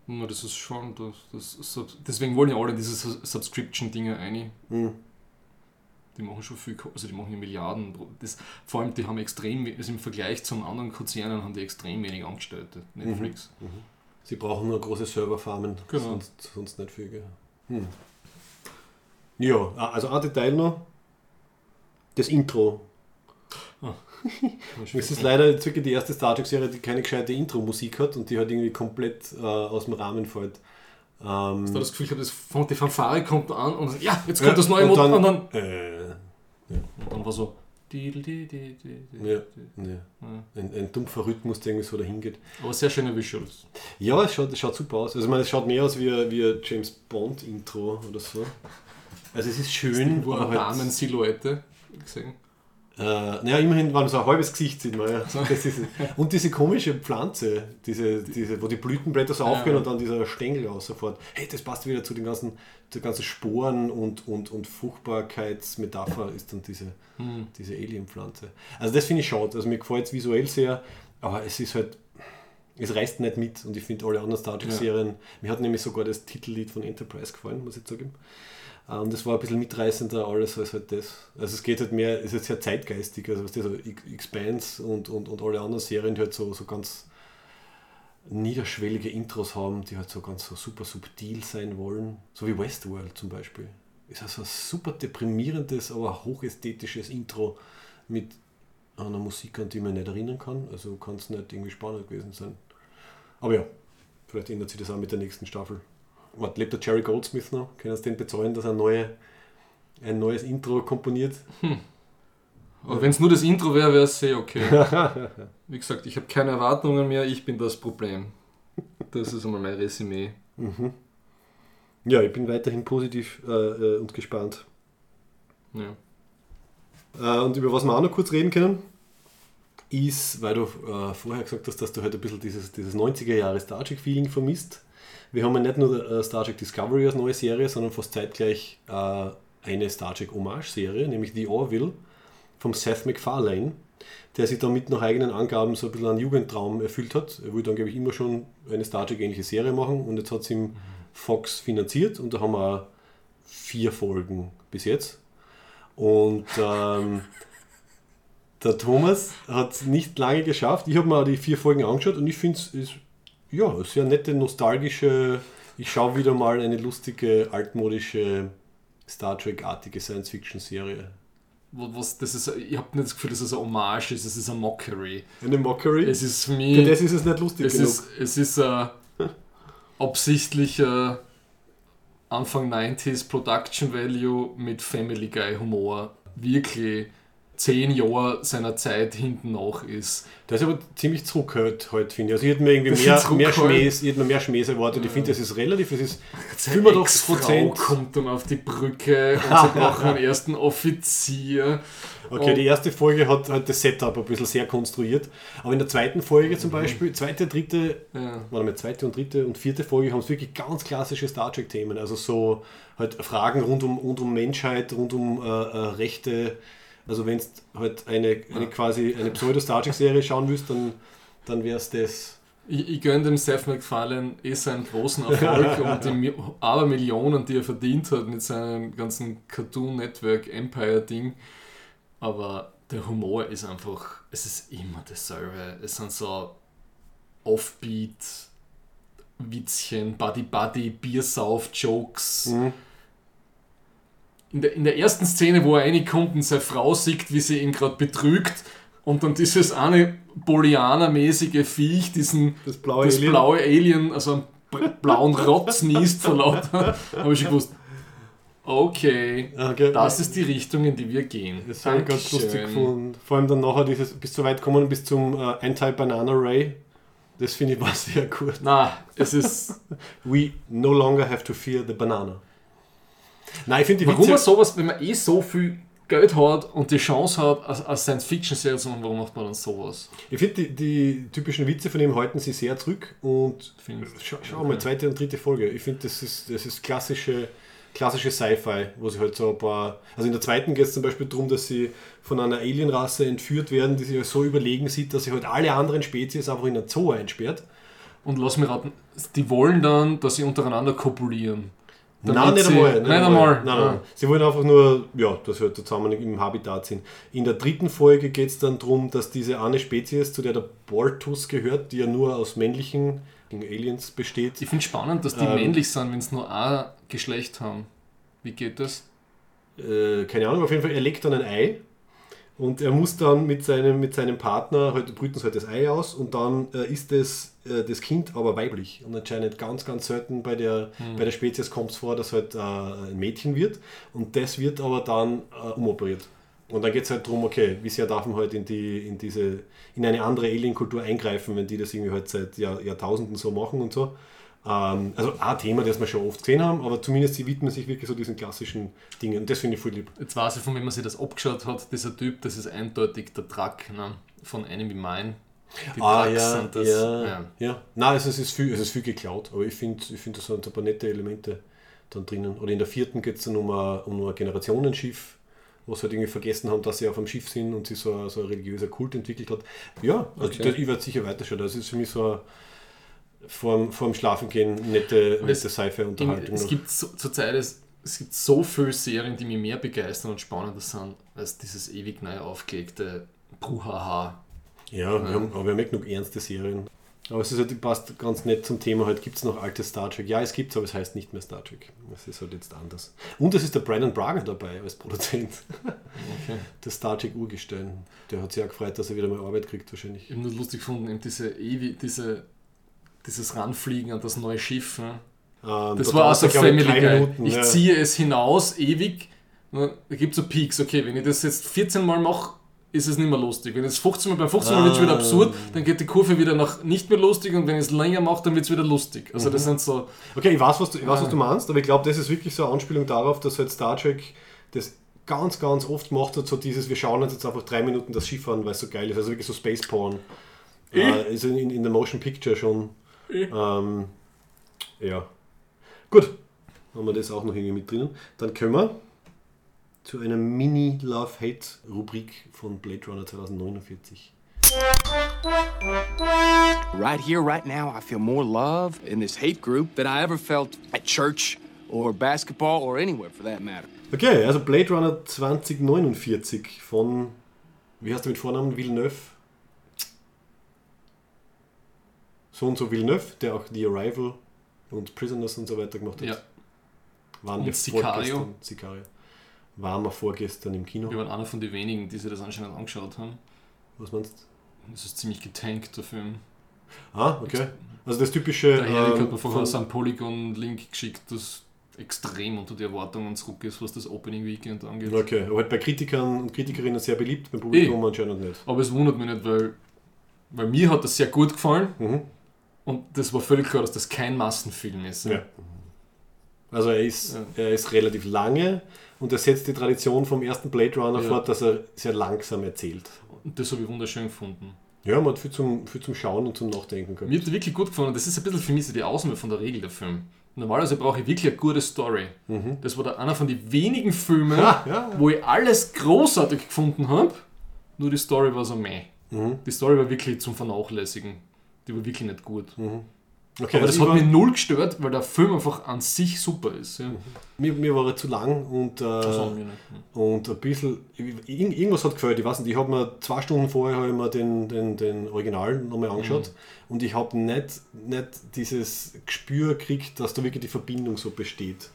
na, das ist schon, das, das, deswegen wollen ja alle diese Sus- Subscription-Dinge ein. hm, Die machen schon viel, also die machen ja Milliarden. Das, vor allem, die haben extrem, also im Vergleich zum anderen Konzernen haben die extrem wenig Angestellte, Netflix. sie brauchen nur große Serverfarmen. Genau. Sonst, sonst nicht viel. Hm. Ja, also ein Detail noch. Das Intro. Es ist leider jetzt wirklich die erste Star Trek-Serie, die keine gescheite Intro-Musik hat und die halt irgendwie komplett äh, aus dem Rahmen fällt. Ähm, Ich habe das Gefühl, ich habe das, die Fanfare kommt an und sagt, ja, jetzt kommt ja, das neue Motto und dann, Äh, und dann war so. ja, ja. Ja. Ein, ein dumpfer Rhythmus, der irgendwie so dahin geht. Aber sehr schöne Visuals. Ja, es schaut, es schaut super aus. Also, ich meine, es schaut mehr aus wie, ein- wie ein James Bond-Intro oder so. Also, es ist schön. Wo eine aber halt- Damen-Silhouette gesehen. Äh, naja, immerhin, weil man so ein halbes Gesicht sieht. Man, ja. ist, es. und diese komische Pflanze, diese, diese, wo die Blütenblätter so Ja. aufgehen und dann dieser Stängel aus sofort. Hey, das passt wieder zu den ganzen, zu den ganzen Sporen und, und, und Fruchtbarkeitsmetapher ist dann diese, Hm. diese Alien-Pflanze. Also das finde ich schade. Also mir gefällt es visuell sehr, aber es ist halt, es reißt nicht mit und ich finde alle anderen Star Trek-Serien, ja. mir hat nämlich sogar das Titellied von Enterprise gefallen, muss ich sagen. Und ähm, das war ein bisschen mitreißender alles als halt das. Also es geht halt mehr, es ist sehr zeitgeistig, also was das so Expanse und, und, und alle anderen Serien, die halt so, so ganz niederschwellige Intros haben, die halt so ganz so super subtil sein wollen. So wie Westworld zum Beispiel. Ist also ein super deprimierendes, aber hochästhetisches Intro mit einer Musik, an die man nicht erinnern kann. Also kann es nicht irgendwie spannend gewesen sein. Aber ja, vielleicht ändert sich das auch mit der nächsten Staffel. Was, lebt der Jerry Goldsmith noch? Können Sie den bezahlen, dass er neue, ein neues Intro komponiert? Hm. Aber wenn es nur das Intro wäre, wäre es sehr okay. Wie gesagt, ich habe keine Erwartungen mehr, ich bin das Problem. Das ist einmal mein Resümee. Mhm. Ja, ich bin weiterhin positiv äh, äh und gespannt. Ja. Äh, und über was wir auch noch kurz reden können, ist, weil du äh, vorher gesagt hast, dass du halt ein bisschen dieses, dieses 90er Jahre Star Trek-Feeling vermisst. Wir haben ja nicht nur äh, Star Trek Discovery als neue Serie, sondern fast zeitgleich äh, eine Star Trek Hommage-Serie, nämlich The Orville vom Seth MacFarlane, der sich damit nach eigenen Angaben so ein bisschen einen Jugendtraum erfüllt hat. Er wollte dann, glaube ich, immer schon eine Star Trek-ähnliche Serie machen und jetzt hat es ihm Fox finanziert und da haben wir vier Folgen bis jetzt. Und ähm, der Thomas hat es nicht lange geschafft. Ich habe mir die vier Folgen angeschaut und ich finde es ja, sehr nette, nostalgische. Ich schaue wieder mal eine lustige, altmodische Star Trek-artige Science-Fiction-Serie. Was, das ist, ich habe nicht das Gefühl, dass es eine Hommage ist, es ist eine Mockery. Eine Mockery? Es ist für mich. Für das ist es nicht lustig es genug. Ist, es ist ein absichtlicher Anfang 90s Production Value mit Family Guy Humor. Wirklich zehn Jahre seiner Zeit hinten nach ist. Das ist aber ziemlich zurückgehört heute, finde ich. Also ich hätte mir irgendwie mehr, mehr, Schmähs, ich hätte mir mehr Schmähs erwartet. Ja. Ich finde, das ist relativ, es ist 85 Prozent. kommt dann auf die Brücke und sie brauchen einen ersten Offizier. Okay, und die erste Folge hat, hat das Setup ein bisschen sehr konstruiert. Aber in der zweiten Folge zum mhm. Beispiel, zweite, dritte, ja. warte mal, zweite und dritte und vierte Folge haben es wirklich ganz klassische Star Trek-Themen. Also so halt Fragen rund um, rund um Menschheit, rund um äh, äh, Rechte also wenn du halt eine, eine quasi eine Pseudo-Star Trek-Serie schauen willst, dann, dann wäre es das. Ich, ich gönne dem Seth MacFarlane eh seinen großen Erfolg und die Abermillionen, die er verdient hat mit seinem ganzen Cartoon Network Empire Ding. Aber der Humor ist einfach, es ist immer dasselbe. Es sind so Offbeat, Witzchen, Buddy-Buddy, Biersauf-Jokes. Mhm in der, in der ersten Szene, wo er reinkommt und seine Frau sieht, wie sie ihn gerade betrügt und dann dieses eine Bolianer-mäßige Viech, diesen, das blaue, das Alien. blaue Alien, also einen blauen Rotz niest vor lauter, habe ich schon gewusst, okay, okay, das ist die Richtung, in die wir gehen. Das habe ich ganz lustig gefunden. Vor allem dann nachher dieses, bis so weit kommen, bis zum äh, Anti-Banana-Ray. Das finde ich war sehr gut. Na, es ist... We no longer have to fear the banana. Nein, ich finde Warum Witze man sowas, wenn man eh so viel Geld hat und die Chance hat, als, Science-Fiction-Serie zu machen, warum macht man dann sowas? Ich finde, die, die, typischen Witze von ihm halten sich sehr zurück und schau, schau mal, zweite und dritte Folge. Ich finde, das ist, das ist klassische, klassische Sci-Fi, wo sie halt so ein paar. Also in der zweiten geht es zum Beispiel darum, dass sie von einer Alienrasse entführt werden, die sich halt so überlegen sieht, dass sie halt alle anderen Spezies einfach in einen Zoo einsperrt. Und lass mich raten, die wollen dann, dass sie untereinander kopulieren. Nein, nicht einmal. Nicht, nicht einmal. Nein, nein. Ah. Sie wollen einfach nur, ja, dass wir zusammen im Habitat sind. In der dritten Folge geht es dann darum, dass diese eine Spezies, zu der der Bortus gehört, die ja nur aus männlichen Aliens besteht. Ich finde es spannend, dass die ähm, männlich sind, wenn sie nur ein Geschlecht haben. Wie geht das? Äh, keine Ahnung, auf jeden Fall, er legt dann ein Ei und er muss dann mit seinem, mit seinem Partner, halt, brüten sie halt das Ei aus und dann äh, ist das, äh, das Kind aber weiblich. Und anscheinend ganz, ganz selten bei der, mhm. bei der Spezies kommt es vor, dass halt äh, ein Mädchen wird und das wird aber dann äh, umoperiert. Und dann geht es halt darum, okay, wie sehr darf man halt in, die, in, diese, in eine andere Alienkultur eingreifen, wenn die das irgendwie halt seit Jahr, Jahrtausenden so machen und so. Ähm, also ein Thema, das wir schon oft gesehen haben, aber zumindest sie widmen sich wirklich so diesen klassischen Dingen und das finde ich voll lieb. Jetzt weiß ich, von wem man sich das abgeschaut hat, dieser Typ, das ist eindeutig der Truck ne? von Enemy Mine. Die ah, ja, das, ja, ja, ja. Nein, also es ist viel, es ist viel geklaut, aber ich finde, ich find, da sind ein paar nette Elemente dann drinnen. Oder in der vierten geht es dann um ein, um ein Generationenschiff, wo sie halt irgendwie vergessen haben, dass sie auf dem Schiff sind und sich so, so ein religiöser Kult entwickelt hat. Ja, also Okay. das, ich werde sicher weiterschauen. Das ist für mich so eine vorm, vorm Schlafengehen nette, nette Sci-Fi-Unterhaltung. Es gibt so, zurzeit es, es gibt so viele Serien, die mich mehr begeistern und spannender sind, als dieses ewig neu aufgelegte Bruhaha. Ja, wir haben, aber wir haben nicht genug ernste Serien. Aber es ist halt, passt ganz nett zum Thema halt, gibt es noch alte Star Trek? Ja, es gibt es, aber es heißt nicht mehr Star Trek. Es ist halt jetzt anders. Und es ist der Brandon Braga dabei als Produzent. Okay. Das Star Trek Urgestein. Der hat sich auch gefreut, dass er wieder mal Arbeit kriegt wahrscheinlich. Ich habe nur lustig gefunden, eben diese ewig, diese, dieses Ranfliegen an das neue Schiff. Ne? Ähm, Das da war also glaub ich, Family Guy. Minuten, ich ja. ziehe es hinaus, ewig. Da gibt es so Peaks. Okay, wenn ich das jetzt 14 Mal mache, ist es nicht mehr lustig. Wenn es 15 Mal, beim 15 Mal wird es wieder Ah. absurd, dann geht die Kurve wieder nach nicht mehr lustig und wenn ich es länger mache, dann wird es wieder lustig. Also Mhm. das sind so, Okay, ich weiß, was du, ich weiß, was Ah. du meinst, aber ich glaube, das ist wirklich so eine Anspielung darauf, dass halt Star Trek das ganz, ganz oft gemacht hat, so dieses, wir schauen uns jetzt einfach drei Minuten das Schiff an, weil es so geil ist. Also wirklich so Space Porn. Äh, ist in, in der Motion Picture schon. Ähm, ja. Gut, haben wir das auch noch irgendwie mit drinnen. Dann können wir zu einer Mini-Love-Hate-Rubrik von Blade Runner 2049. Right here, right now, I feel more love in this hate group than I ever felt at church or basketball or anywhere for that matter. Okay, also Blade Runner 2049 von, wie heißt der mit Vornamen? Villeneuve. So und so Villeneuve, der auch The Arrival und Prisoners und so weiter gemacht hat. ja, Waren Und wir Sicario. vorgestern, Sicario. Waren wir vorgestern im Kino. wir waren einer von den wenigen, die sich das anscheinend angeschaut haben. Was meinst du? Das ist ziemlich getankt, der Film. Ah, okay. Also das typische. Der Erik ähm, hat mir vorher von- so einen Polygon-Link geschickt, das extrem unter die Erwartungen zurück ist, was das Opening Weekend angeht. Okay, aber halt bei Kritikern und Kritikerinnen sehr beliebt, beim Publikum Eh. anscheinend nicht. Aber es wundert mich nicht, weil, weil mir hat das sehr gut gefallen Mhm. Und das war völlig klar, dass das kein Massenfilm ist. Ja. Also er ist, Ja. er ist relativ lange und er setzt die Tradition vom ersten Blade Runner Ja. fort, dass er sehr langsam erzählt. Und das habe ich wunderschön gefunden. Ja, man hat viel zum, viel zum Schauen und zum Nachdenken gehabt. Mir hat wirklich gut gefallen das ist ein bisschen für mich so die Ausnahme von der Regel der Film. Normalerweise brauche ich wirklich eine gute Story. Das war da einer von den wenigen Filmen, Mhm. Ja, ja. wo ich alles großartig gefunden habe, nur die Story war so meh. Mhm. Die Story war wirklich zum Vernachlässigen. Die war wirklich nicht gut. Okay, Aber das also hat ich mich null gestört, weil der Film einfach an sich super ist. Ja. mir, mir war er zu lang und, Das äh, nicht. und ein bisschen. irg- Irgendwas hat gefällt, ich weiß nicht. Ich habe mir zwei Stunden vorher ich mir den, den, den Original nochmal angeschaut Mhm. und ich habe nicht, nicht dieses Gespür gekriegt, dass da wirklich die Verbindung so besteht.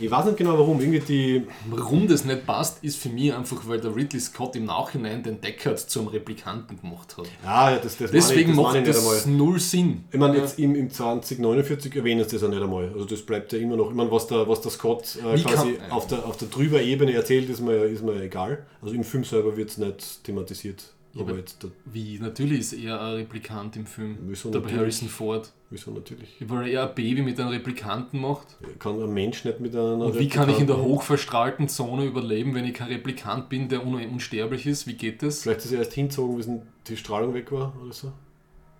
Ich weiß nicht genau warum. Irgendwie die. Warum das nicht passt, ist für mich einfach, weil der Ridley Scott im Nachhinein den Deckard zum Replikanten gemacht hat. Ah, ja, das, das Deswegen ich, das macht das null Sinn. Ich meine, Ja. jetzt im, im 2049 erwähnen sie das ja nicht einmal. Also das bleibt ja immer noch. Ich meine, was der, was der Scott äh, quasi kann- auf der, auf der drüber Ebene erzählt, ist mir, ist mir egal. Also im Film selber wird es nicht thematisiert. Aber aber- jetzt, Wie, natürlich ist er ein Replikant im Film. Wieso der? Harrison Ford. wieso natürlich? Weil er ein Baby mit einem Replikanten macht. Kann ein Mensch nicht mit einer. Und wie kann ich in der hochverstrahlten Zone überleben, wenn ich kein Replikant bin, der un unsterblich ist? Wie geht das? Vielleicht ist er erst hinzogen, bis die Strahlung weg war oder so.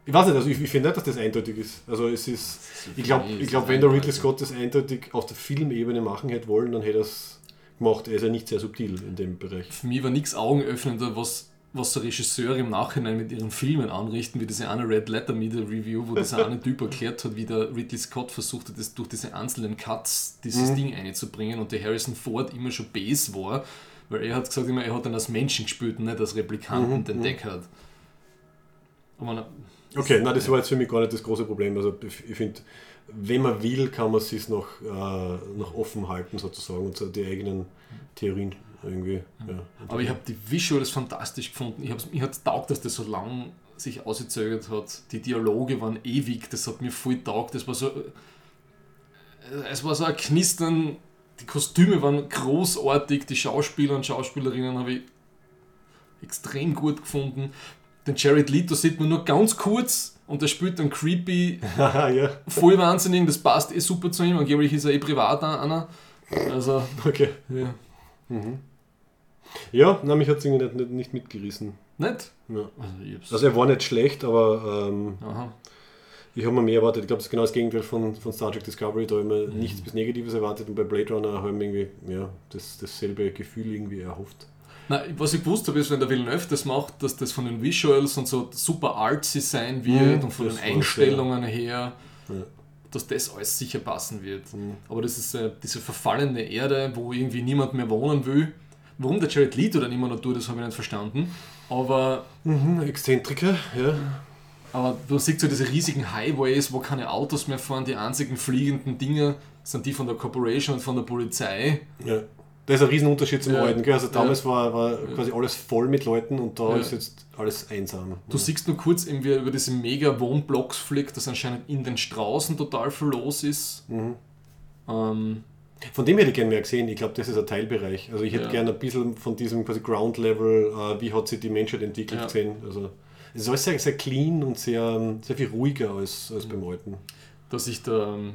Ich weiß nicht, also ich, ich finde nicht, dass das eindeutig ist. Also es ist. Ich glaube, ich glaub, wenn der Ridley. Scott das eindeutig auf der Filmebene machen hätte wollen, dann hätte er es gemacht. Er ist ja nicht sehr subtil in dem Bereich. Für mich war nichts augenöffnender, was, was so Regisseure im Nachhinein mit ihren Filmen anrichten, wie diese eine Red Letter Media Review, wo dieser eine Typ erklärt hat, wie der Ridley Scott versucht hat, das durch diese einzelnen Cuts dieses Ding einzubringen und der Harrison Ford immer schon base war, weil er hat gesagt, immer, er hat dann als Menschen gespielt und nicht als Replikanten den Deckard. Aber na, Okay, na, das war jetzt für mich gar nicht das große Problem. Also ich finde, wenn man will, kann man es noch, äh, noch offen halten sozusagen und so die eigenen Theorien irgendwie. Ja. Aber ich habe die Visuals fantastisch gefunden. Ich hab's, mir hat taugt, dass das so lang sich ausgezögert hat. Die Dialoge waren ewig, das hat mir voll taugt. Das war so. äh, Es war so ein Knistern. Die Kostüme waren großartig, die Schauspieler und Schauspielerinnen habe ich extrem gut gefunden. Den Jared Leto sieht man nur ganz kurz und der spielt dann creepy, ja, voll wahnsinnig. Das passt eh super zu ihm. Angeblich ist er eh privat einer. Also, okay. ja. Ja, na, mich hat es irgendwie nicht, nicht, nicht mitgerissen. Nicht? Ja. Also, Also er war nicht schlecht, aber ähm. Ich habe mir mehr erwartet. Ich glaube, das ist genau das Gegenteil von, von Star Trek Discovery. Da habe ich mir mhm. nichts bis Negatives erwartet und bei Blade Runner habe ich mir irgendwie ja, das, dasselbe Gefühl irgendwie erhofft. Na, was ich gewusst habe, ist, wenn der Villeneuve das macht, dass das von den Visuals und so super artsy sein wird mhm, und von den Einstellungen sehr. her, ja. dass das alles sicher passen wird. Mhm. Aber das ist äh, diese verfallene Erde, wo irgendwie niemand mehr wohnen will. Warum der Jared Leto dann immer noch tut, das habe ich nicht verstanden. Aber. Mhm, Exzentriker, ja. Aber du siehst so diese riesigen Highways, wo keine Autos mehr fahren, die einzigen fliegenden Dinge sind die von der Corporation und von der Polizei. Ja. Das ist ein Riesenunterschied zum ja. alten. Gell? Also damals ja. war, war quasi alles voll mit Leuten und da ja. ist jetzt alles einsam. Du siehst nur kurz, eben, wie über diese mega Wohnblocks fliegt, dass anscheinend in den Straßen total viel los ist. Mhm. Ähm, von dem hätte ich gerne mehr gesehen. Ich glaube, das ist ein Teilbereich. Also ich hätte gerne ein bisschen von diesem quasi Ground Level, äh, wie hat sich die Menschheit entwickelt gesehen. Also es ist alles sehr, sehr clean und sehr, sehr viel ruhiger als, als beim alten. Dass ich der, ähm,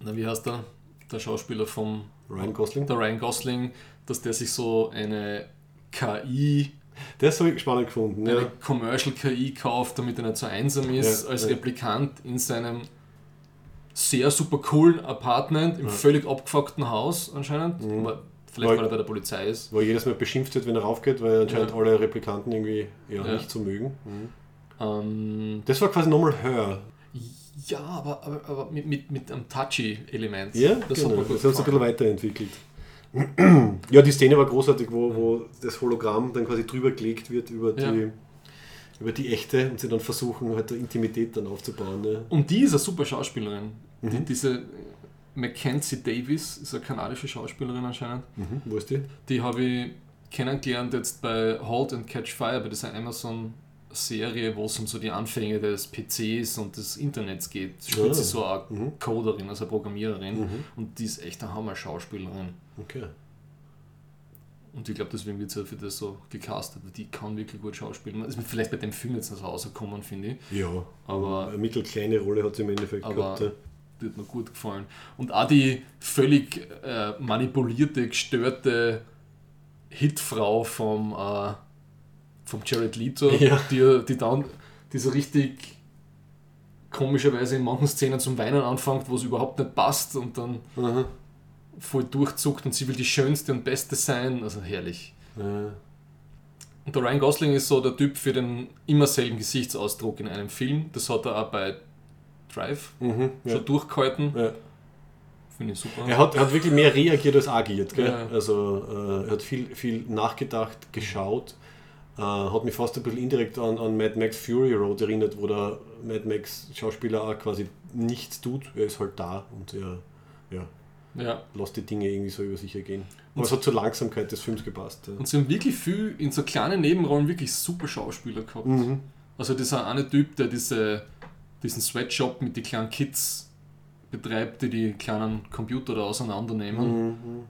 na wie heißt der, der Schauspieler vom Ryan Gosling? Der Ryan Gosling, dass der sich so eine KI das habe ich spannend gefunden. Eine ja. Commercial KI kauft, damit er nicht so einsam ist, ja, als ja. Replikant in seinem sehr super coolen Apartment im völlig abgefuckten Haus anscheinend. Mhm. Vielleicht, weil, weil, er bei der Polizei ist. Wo er jedes Mal beschimpft wird, wenn er raufgeht, weil anscheinend ja. alle Replikanten irgendwie ja, ja. nicht so mögen. Mhm. Ähm, das war quasi nochmal Her. Ja, aber, aber, aber mit, mit, mit einem touchy-Element. Ja, das genau. hat, das hat sich ein bisschen weiterentwickelt. ja, die Szene war großartig, wo, wo das Hologramm dann quasi drüber gelegt wird über die, ja. über die echte und sie dann versuchen, halt Intimität dann aufzubauen. Ja. Und die ist eine super Schauspielerin. Mhm. Die, diese Mackenzie Davis ist eine kanadische Schauspielerin anscheinend. Mhm. Wo ist die? Die habe ich kennengelernt jetzt bei Halt and Catch Fire, bei dieser Amazon-Serie, wo es um so die Anfänge des PCs und des Internets geht. Spielt ja. sie so eine mhm. Coderin, also eine Programmiererin. Mhm. Und die ist echt eine Hammer-Schauspielerin. Okay. Und ich glaube, deswegen wird sie für das so gecastet, weil die kann wirklich gut schauspielen. Das ist vielleicht bei dem Film jetzt nicht rausgekommen, finde ich. Ja, aber eine mittelkleine Rolle hat sie im Endeffekt aber gehabt. Ja die hat mir gut gefallen. Und auch die völlig äh, manipulierte, gestörte Hitfrau vom, äh, vom Jared Leto, ja. die, die dann die so richtig komischerweise in manchen Szenen zum Weinen anfängt, wo es überhaupt nicht passt und dann mhm. voll durchzuckt und sie will die schönste und beste sein. Also herrlich. Mhm. Und der Ryan Gosling ist so der Typ für den immer selben Gesichtsausdruck in einem Film. Das hat er auch bei Drive mhm, ja. schon durchgehalten. Ja. Finde ich super. Er hat, er hat wirklich mehr reagiert als agiert. Gell? Ja. Also äh, er hat viel, viel nachgedacht, geschaut. Äh, hat mich fast ein bisschen indirekt an, an Mad Max Fury Road erinnert, wo der Mad Max Schauspieler auch quasi nichts tut. Er ist halt da und er ja, ja. lässt die Dinge irgendwie so über sich ergehen. Aber es hat zur Langsamkeit des Films gepasst. Ja. Und sie haben wirklich viel in so kleinen Nebenrollen wirklich super Schauspieler gehabt. Mhm. Also dieser eine Typ, der diese diesen Sweatshop mit den kleinen Kids betreibt, die die kleinen Computer da auseinandernehmen. Mhm.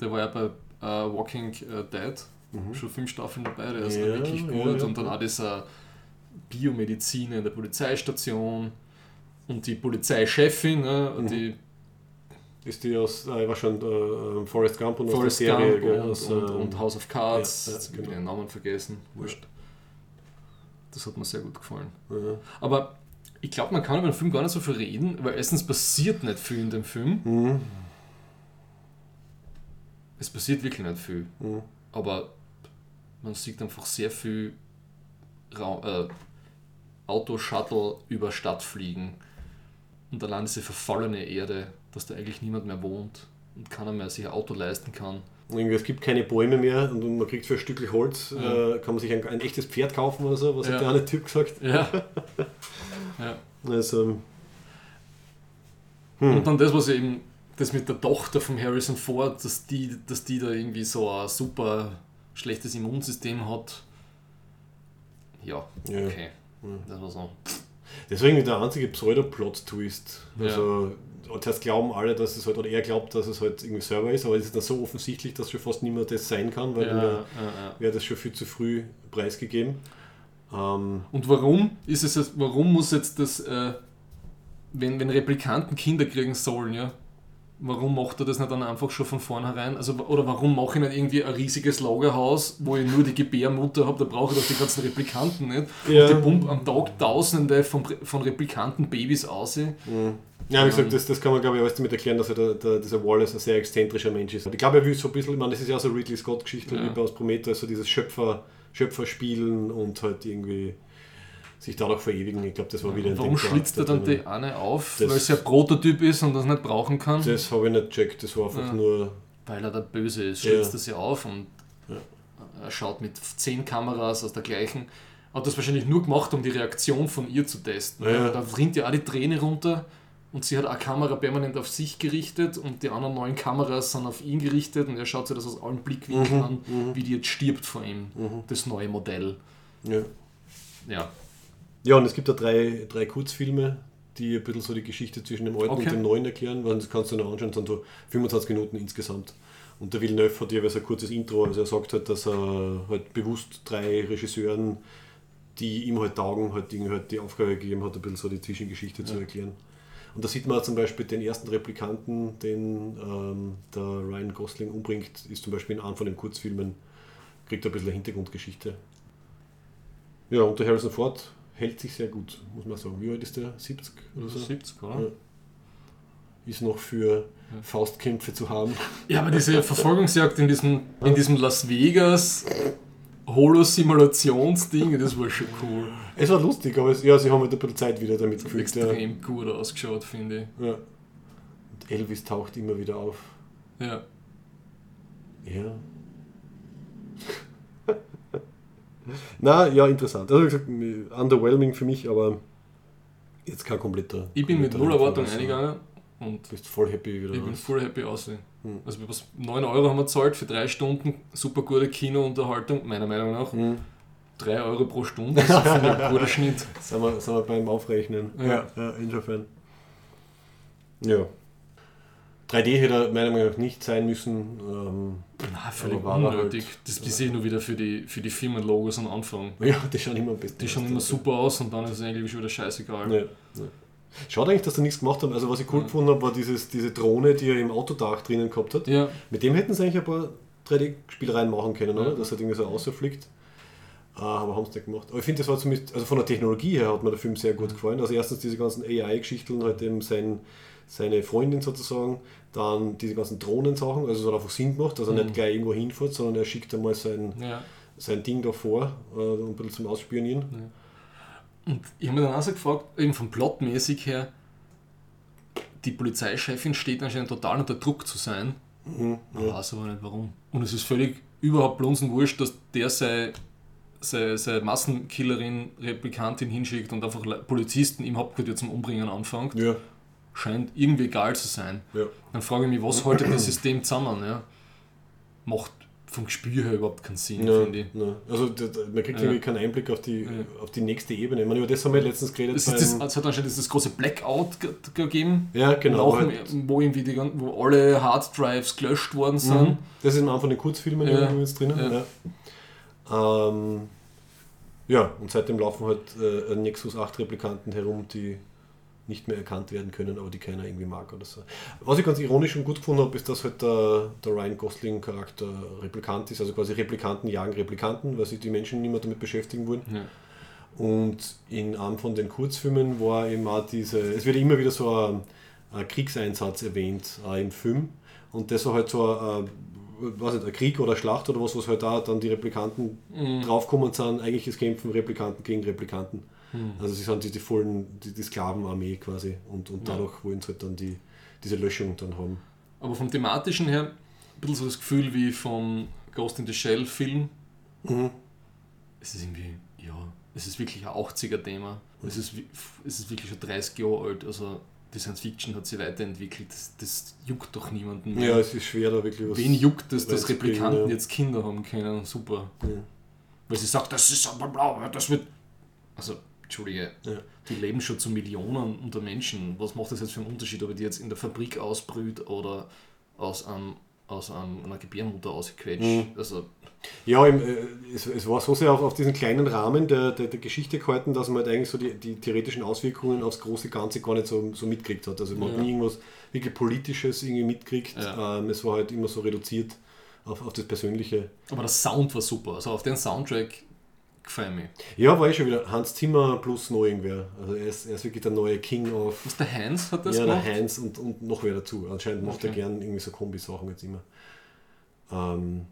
Der war ja bei uh, Walking uh, Dead mhm. schon fünf Staffeln dabei, der ist ja, wirklich gut. Ja, ja. Und dann auch dieser Biomediziner in der Polizeistation und die Polizeichefin, ne, mhm. die ist die aus, äh, war schon äh, Forrest Gump und Forrest aus der Serie, Gump und, aus, und, und, House of Cards, ja, ja, genau. den Namen vergessen, wurscht. Das hat mir sehr gut gefallen. Aber ich glaube, man kann über den Film gar nicht so viel reden, weil erstens passiert nicht viel in dem Film. Mhm. Es passiert wirklich nicht viel. Mhm. Aber man sieht einfach sehr viel Ra äh, Auto-Shuttle über Stadt fliegen. Und allein diese verfallene Erde, dass da eigentlich niemand mehr wohnt und keiner mehr sich ein Auto leisten kann. Irgendwie, es gibt keine Bäume mehr und man kriegt für ein Stück Holz, ja. äh, kann man sich ein, ein, echtes Pferd kaufen oder so, was ja. hat der eine Typ gesagt? Ja. ja. Also, hm. Und dann das, was eben, das mit der Tochter von Harrison Ford, dass die, dass die da irgendwie so ein super schlechtes Immunsystem hat. Ja, okay. Das war so. Deswegen der einzige Pseudo-Plot-Twist. Also. Zuerst glauben alle, dass es halt, oder er glaubt, dass es halt irgendwie selber ist, aber es ist dann so offensichtlich, dass schon fast niemand das sein kann, weil ja, ja, wäre das schon viel zu früh preisgegeben. Ähm, und warum ist es, warum muss jetzt das, äh, wenn, wenn Replikanten Kinder kriegen sollen, ja, warum macht er das nicht dann einfach schon von vornherein? Also, oder warum mache ich nicht irgendwie ein riesiges Lagerhaus, wo ich nur die Gebärmutter habe, da brauche ich doch die ganzen Replikanten nicht. Ja. Und die pumpen am Tag Tausende von, von Replikanten-Babys aus. Ja, wie gesagt, das, das kann man glaube ich alles damit erklären, dass er der, der, dieser Wallace ein sehr exzentrischer Mensch ist. Ich glaube, er will so ein bisschen, ich meine, das ist ja so Ridley Scott-Geschichte Ja. aus Prometheus, so dieses Schöpfer, Schöpferspielen und halt irgendwie sich dadurch verewigen. Ich glaube, das war wieder ein Warum schlitzt er dann die eine auf? Weil es ja ein Prototyp ist und das nicht brauchen kann? Das habe ich nicht gecheckt, das war einfach Ja. nur. Weil er der Böse ist, Ja. schlitzt er sie auf und Ja. er schaut mit zehn Kameras aus der gleichen. Hat das wahrscheinlich nur gemacht, um die Reaktion von ihr zu testen. Ja, ja. Da rinnt ja auch die Träne runter und sie hat eine Kamera permanent auf sich gerichtet und die anderen neun Kameras sind auf ihn gerichtet und er schaut sich das aus allen Blickwinkeln Mhm, an, wie die jetzt stirbt vor ihm, das neue Modell. Ja. Ja, ja, und es gibt da drei, drei Kurzfilme, die ein bisschen so die Geschichte zwischen dem alten Okay. und dem neuen erklären. weil Das kannst du noch anschauen, das sind so 25 Minuten insgesamt. Und der Villeneuve hat jeweils ein kurzes Intro, also er sagt halt, dass er halt bewusst drei Regisseuren, die ihm halt taugen, halt, irgendwie halt die Aufgabe gegeben hat, ein bisschen so die Zwischengeschichte zu erklären. Und da sieht man zum Beispiel den ersten Replikanten, den ähm, der Ryan Gosling umbringt, ist zum Beispiel in einem von den Kurzfilmen, kriegt ein bisschen eine Hintergrundgeschichte. Ja, und der Harrison Ford hält sich sehr gut, muss man sagen. Wie alt ist der? 70 oder so? 70, oder? Ja. Ist noch für Faustkämpfe zu haben. Ja, aber diese Verfolgungsjagd in diesem, in diesem Las Vegas Holo-Simulationsding, das war schon cool. Es war lustig, aber es, ja, sie haben halt ein bisschen Zeit wieder damit gefüllt. Ja. Extrem gut ausgeschaut, finde Ja. Und Elvis taucht immer wieder auf. ich. Ja. Ja. Na, ja, interessant. Also wie gesagt, underwhelming für mich, aber jetzt kein kompletter. Ich bin mit null Erwartung Rundfunk. eingegangen und Du bist voll happy wieder. ich bin raus. voll happy aussehen. Hm. Also wir was 9 Euro haben wir gezahlt für drei Stunden, super gute Kinounterhaltung, meiner Meinung nach. Hm. 3 Euro pro Stunde, das ich ein guter Schnitt. Sind wir, sind wir beim Aufrechnen. Ja. ja, insofern. Ja. 3D hätte er meiner Meinung nach nicht sein müssen. Ähm, Na, völlig er unnötig. halt- das ist eh nur wieder für die, für die Firmenlogos am Anfang. ja, die schauen immer am besten. Die schauen immer super aus und dann ist es eigentlich schon wieder scheißegal. Ja, ja. Schade eigentlich, dass sie nichts gemacht haben. Also was ich cool Ja. gefunden habe, war dieses, diese Drohne, die er im Autodach drinnen gehabt hat. Ja, Mit dem hätten sie eigentlich ein paar 3D-Spielereien machen können, oder? Ja. Dass er irgendwie so rausfliegt. Äh, aber haben es nicht gemacht. Aber ich finde, das war zumindest, also von der Technologie her hat mir der Film sehr gut gefallen. Also erstens diese ganzen AI-Geschichten, halt eben sein, seine Freundin sozusagen, dann diese ganzen Drohnensachen, also es hat einfach Sinn gemacht, dass er Mhm. nicht gleich irgendwo hinfährt, sondern er schickt einmal sein, ja. sein Ding da vor, äh, ein bisschen zum Ausspionieren. Und ich habe mir dann auch so gefragt, eben vom Plotmäßig her, die Polizeichefin steht anscheinend total unter Druck zu sein. Mhm, Man weiß aber nicht warum. Und es ist völlig überhaupt blunsenwurscht, dass der seine, seine, seine Massenkillerin, Replikantin hinschickt und einfach Polizisten im Hauptquartier zum Umbringen anfängt. Ja, Scheint irgendwie egal zu sein. ja. Dann frage ich mich, was haltet das System zusammen? Ja? Macht vom Gespür her überhaupt keinen Sinn, Ja, finde ich. ja. Also man kriegt Ja. irgendwie keinen Einblick auf die, auf die nächste Ebene. Ich meine, über das haben wir letztens geredet. Es, das, es hat anscheinend das große Blackout ge- gegeben. ja, genau. Halt- wo, irgendwie die, wo alle Harddrives gelöscht worden sind. Mhm. Das ist am Anfang den Kurzfilmen Ja. jetzt drinnen. Ja. Ja. Ähm, ja, und seitdem laufen halt äh, Nexus 8 Replikanten herum, die nicht mehr erkannt werden können, aber die keiner irgendwie mag oder so. Was ich ganz ironisch und gut gefunden habe, ist, dass halt der, der Ryan Gosling-Charakter Replikant ist, also quasi Replikanten jagen Replikanten, weil sich die Menschen nicht mehr damit beschäftigen wollen. Ja. Und in einem von den Kurzfilmen war eben auch diese, es wird immer wieder so ein, ein Kriegseinsatz erwähnt äh, im Film. Und das war halt so ein, nicht, ein Krieg oder Schlacht oder was, was halt da dann die Replikanten Mhm. draufkommen sind, eigentlich ist Kämpfen Replikanten gegen Replikanten. Mhm. Also sie sind die, die vollen, die, die Sklavenarmee quasi und, und Ja. dadurch wollen sie halt dann die, diese Löschung dann haben. Aber vom thematischen her, ein bisschen so das Gefühl wie vom Ghost in the Shell Film. Mhm. Es ist irgendwie, ja, es ist wirklich ein 80er-Thema. Es ist, es ist wirklich schon 30 Jahre alt. Also die Science Fiction hat sich weiterentwickelt. Das, das juckt doch niemanden. mehr. Ja, es ist schwer da wirklich was. Wen juckt es, dass Replikanten ja. jetzt Kinder haben können? Super. Ja. Weil sie sagt, das ist aber blau, das wird. Also, Entschuldige, Ja. die leben schon zu Millionen unter Menschen. Was macht das jetzt für einen Unterschied, ob die jetzt in der Fabrik ausbrüht oder aus einem aus einem, einer Gebärmutter ausgequetscht. Mhm. Also, Ja, im, äh, es, es war so sehr auf, auf diesen kleinen Rahmen der, der, der Geschichte gehalten, dass man halt eigentlich so die, die theoretischen Auswirkungen aufs große Ganze gar nicht so, so mitgekriegt hat. Also man hat Ja. nie irgendwas wirklich Politisches irgendwie mitgekriegt. Ja. Ähm, es war halt immer so reduziert auf, auf das Persönliche. aber der Sound war super. Also auf den Soundtrack gefällt mir. Ja, war eh schon wieder Hans Zimmer plus noch irgendwer. Also er ist, er ist wirklich der neue King of Was der Hans hat das ja, der gemacht? Heinz und, und noch wer dazu. Anscheinend macht er Okay. gern irgendwie so Kombisachen jetzt immer. Ähm,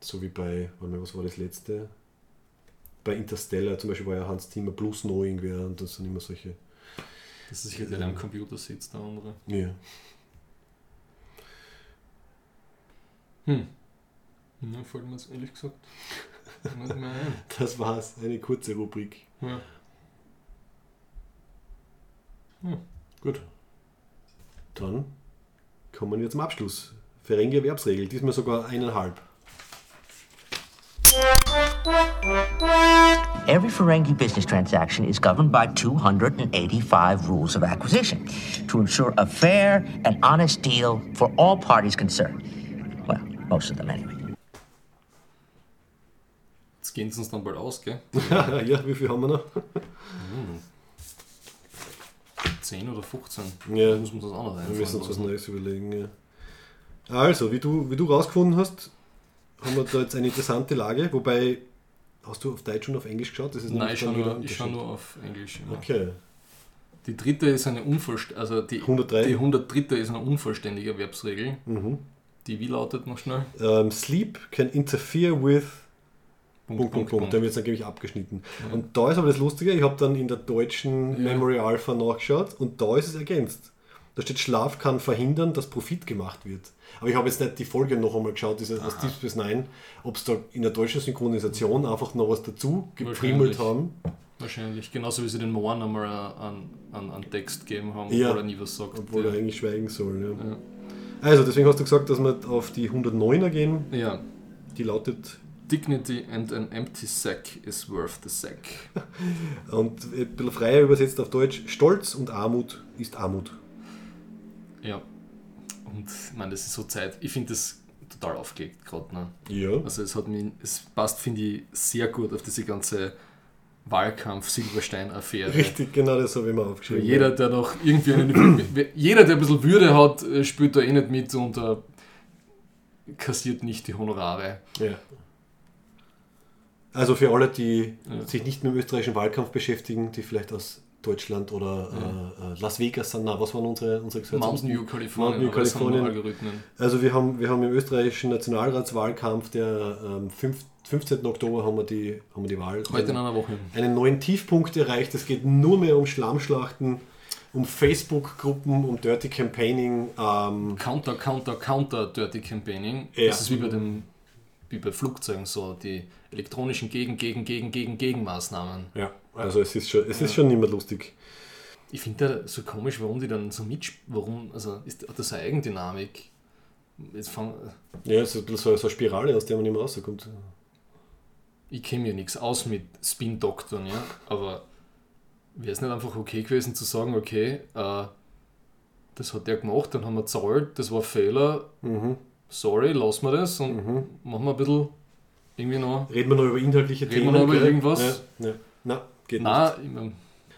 so wie bei, warte mal, was war das letzte? Bei Interstellar zum Beispiel war ja Hans Zimmer plus noch irgendwer und das sind immer solche. Das ist sicher der, der am Computer sitzt, der andere. Ja. Hm. Na, fällt mir jetzt ehrlich gesagt. Das war's, eine kurze Rubrik. Ja. Gut. Dann kommen wir zum Abschluss. Ferengi Erwerbsregel, diesmal sogar eineinhalb. Every Ferengi business transaction is governed by 285 rules of acquisition to ensure a fair and honest deal for all parties concerned. Well, most of them anyway. Jetzt gehen sie uns dann bald aus, gell? ja, wie viel haben wir noch? 10 oder 15. Ja. Da muss man das auch noch Wir einfallen müssen uns was. Neues überlegen. Ja. Also, wie du, wie du rausgefunden hast, haben wir da jetzt eine interessante Lage. Wobei, hast du auf Deutsch und auf Englisch geschaut? Das Nein, ich schaue nur, ich schau Unterschied. nur auf Englisch. immer. Okay. Die dritte ist eine unvollständige, also die, 103. die 103. ist eine unvollständige Erwerbsregel. Mhm. Die wie lautet noch schnell? Ähm, sleep can interfere with. Punkt, Punkt, Punkt, Punkt. Da wird es angeblich abgeschnitten. Und da ist aber das Lustige, ich habe dann in der deutschen Ja. Memory Alpha nachgeschaut und da ist es ergänzt. Da steht, Schlaf kann verhindern, dass Profit gemacht wird. Aber ich habe jetzt nicht die Folge noch einmal geschaut, diese aus Deep Space Nine, ob es da in der deutschen Synchronisation einfach noch was dazu Wahrscheinlich. haben. Wahrscheinlich. Genauso wie sie den Moan einmal einen, einen, einen Text gegeben haben, Ja. obwohl er nie was sagt. Obwohl ja. er eigentlich schweigen soll. Ja. Ja. Also, deswegen hast du gesagt, dass wir auf die 109er gehen. ja. Die lautet, Dignity and an empty sack is worth the sack. und ein bisschen freier übersetzt auf Deutsch, Stolz und Armut ist Armut. Ja. Und ich meine, das ist so Zeit. Ich finde das total aufgelegt gerade. Ne? Ja. Also es hat mich, es passt, finde ich, sehr gut auf diese ganze Wahlkampf-Silberstein-Affäre. Richtig, genau das habe ich mir aufgeschrieben. jeder, der noch irgendwie eine, jeder, der ein bisschen Würde hat, äh, spielt da eh nicht mit und äh, kassiert nicht die Honorare. Ja. Also für alle, die Ja. sich nicht mit dem österreichischen Wahlkampf beschäftigen, die vielleicht aus Deutschland oder äh, äh, Las Vegas sind, na, was waren unsere, unsere? Mountain View, Kalifornien, Mountain. Algorithmen. Also wir haben, wir haben im österreichischen Nationalratswahlkampf, der ähm, fünf- 15. Oktober haben wir die, haben wir die Wahl. Heute in einer Woche. einen neuen Tiefpunkt erreicht. Es geht nur mehr um Schlammschlachten, um Facebook-Gruppen, um Dirty Campaigning. Ähm, Counter, Counter, Counter Dirty Campaigning. Ja. Das ist wie bei, dem, wie bei Flugzeugen so, die elektronischen Gegen, Gegen, Gegen, Gegen, Gegenmaßnahmen. ja, also es ist schon, es ist schon nicht mehr lustig. Ich finde das so komisch, warum die dann so mitspielen. Warum, also ist, hat das eine Eigendynamik? Jetzt fang, Ja, es ist ein so, so eine Spirale, aus der man nicht mehr rauskommt. ich kenne mir nichts aus mit Spin-Doktoren, ja, aber wäre es nicht einfach okay gewesen zu sagen, okay, äh, das hat der gemacht, dann haben wir zahlt, das war Fehler, Mhm. sorry, lassen wir das und machen wir ein bisschen irgendwie noch. Reden wir noch über inhaltliche Reden wir Themen? noch über irgendwas? Ja, ja. Na, geht Nein, ich mein, nicht.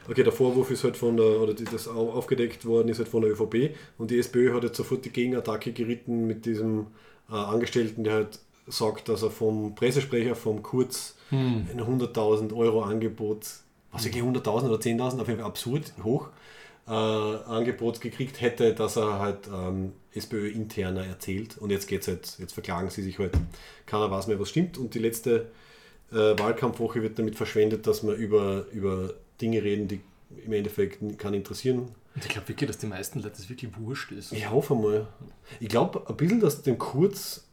Okay, der Vorwurf ist halt von der, oder das au- aufgedeckt worden ist halt von der ÖVP und die SPÖ hat jetzt sofort die Gegenattacke geritten mit diesem äh, Angestellten, der halt sagt, dass er vom Pressesprecher, vom Kurz, hm, ein 100.000 Euro Angebot, was wirklich 100.000 oder 10.000, auf jeden Fall absurd hoch, äh, Angebot gekriegt hätte, dass er halt ähm, SPÖ-interner erzählt. Und jetzt geht's halt, jetzt verklagen sie sich halt. Keiner weiß mehr, was stimmt. Und die letzte äh, Wahlkampfwoche wird damit verschwendet, dass wir über, über Dinge reden, die im Endeffekt keinen interessieren. und ich glaube wirklich, dass die meisten Leute das wirklich wurscht ist. Ich hoffe mal. Ich glaube ein bisschen, dass dem Kurz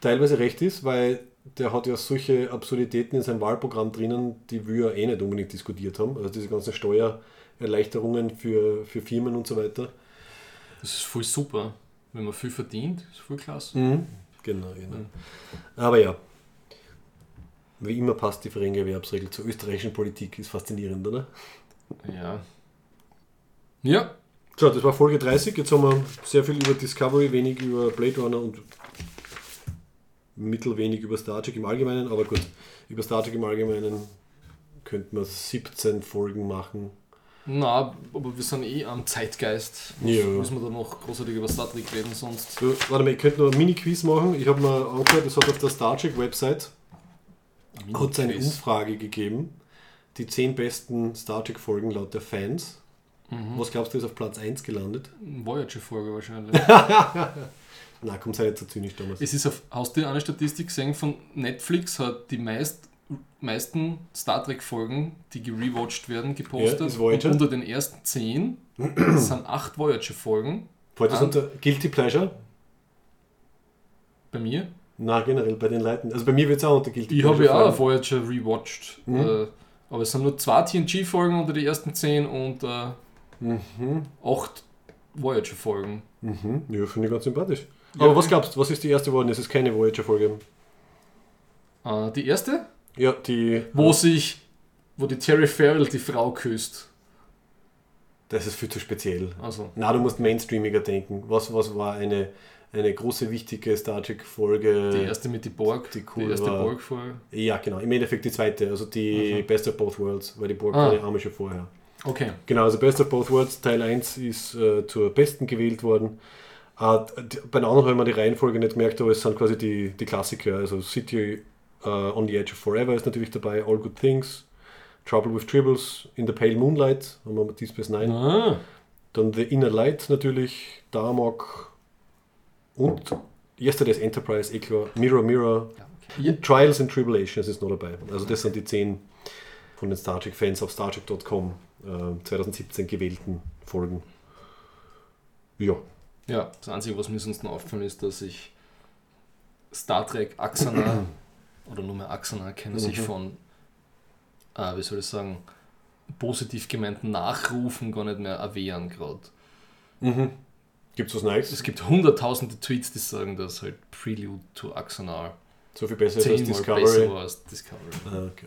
teilweise recht ist, weil der hat ja solche Absurditäten in seinem Wahlprogramm drinnen, die wir ja eh nicht unbedingt diskutiert haben. Also diese ganzen Steuererleichterungen für, für Firmen und so weiter. Das ist voll super. Wenn man viel verdient, ist voll klasse. Genau, genau. Aber ja, wie immer passt die Vereingewebsregel zur österreichischen Politik, ist faszinierend, oder? Ja. Ja, So, das war Folge 30. Jetzt haben wir sehr viel über Discovery, wenig über Blade Runner und mittelwenig über Star Trek im Allgemeinen, aber gut, über Star Trek im Allgemeinen könnten wir 17 Folgen machen. Na, aber wir sind eh am Zeitgeist. Ja. Müssen wir da noch großartig über Star Trek reden, sonst. So, warte mal, ich könnte noch ein Mini-Quiz machen. Ich habe mir angehört, es hat auf der Star Trek-Website hat eine. Umfrage gegeben. Die 10 besten Star Trek-Folgen laut der Fans. Mhm. Was glaubst du, ist auf Platz 1 gelandet? Voyager-Folge wahrscheinlich. Na, komm, sei nicht so zynisch damals. es ist auf, hast du eine Statistik gesehen von Netflix, hat die meist, meisten Star Trek-Folgen, die gerewatcht werden, gepostet. Ja. Und unter den ersten 10 sind 8 Voyager-Folgen. Fällt das unter Guilty Pleasure? Bei mir. Na, generell bei den Leuten. Also bei mir wird es auch unter Guilty Ich habe ja auch Voyager rewatcht. Mhm. Äh, aber es sind nur zwei TNG-Folgen unter die ersten 10 und äh, Mhm. 8 Voyager-Folgen. Mhm. Ja, finde ich ganz sympathisch. Ja, Aber was ich- glaubst du, was ist die erste geworden? Es ist keine Voyager-Folge. Äh, die erste, Ja, die. wo sich, wo die Terry Farrell die Frau küsst. Das ist viel zu speziell. Also, Na, du musst mainstreamiger denken. Was, was war eine, eine große, wichtige Star Trek-Folge? die erste mit die Borg, die die, cool erste war. Borg-Folge. Ja, genau. Im Endeffekt die zweite, also die Mhm. Best of Both Worlds, weil die Borg Ah. war die Arme schon vorher. Okay. Genau, also Best of Both Worlds, Teil 1 ist äh, zur besten gewählt worden. Äh, d- bei den anderen haben wir die Reihenfolge nicht gemerkt, aber es sind quasi die, die Klassiker. Also City äh, on the Edge of Forever ist natürlich dabei, All Good Things, Trouble with Tribbles, In the Pale Moonlight, haben wir Deep Space Nine. Ah, Dann The Inner Light natürlich, Darmok und Yesterday's Enterprise, eh klar, Mirror Mirror, ja, Trials and Tribulations ist noch dabei. Also das sind die zehn von den Star Trek-Fans auf StarTrek.com äh, 2017 gewählten Folgen. Ja, ja, das Einzige, was mir sonst noch aufgefallen ist, dass ich Star Trek Axana oder nur mehr kenne sich Mhm. von, äh, wie soll ich sagen, positiv gemeinten Nachrufen gar nicht mehr erwehren gerade. gibt es was Neues? Es gibt hunderttausende Tweets, die sagen, dass halt Prelude to Axanar So viel besser ist als Discovery. besser war als Discovery. Ah, okay.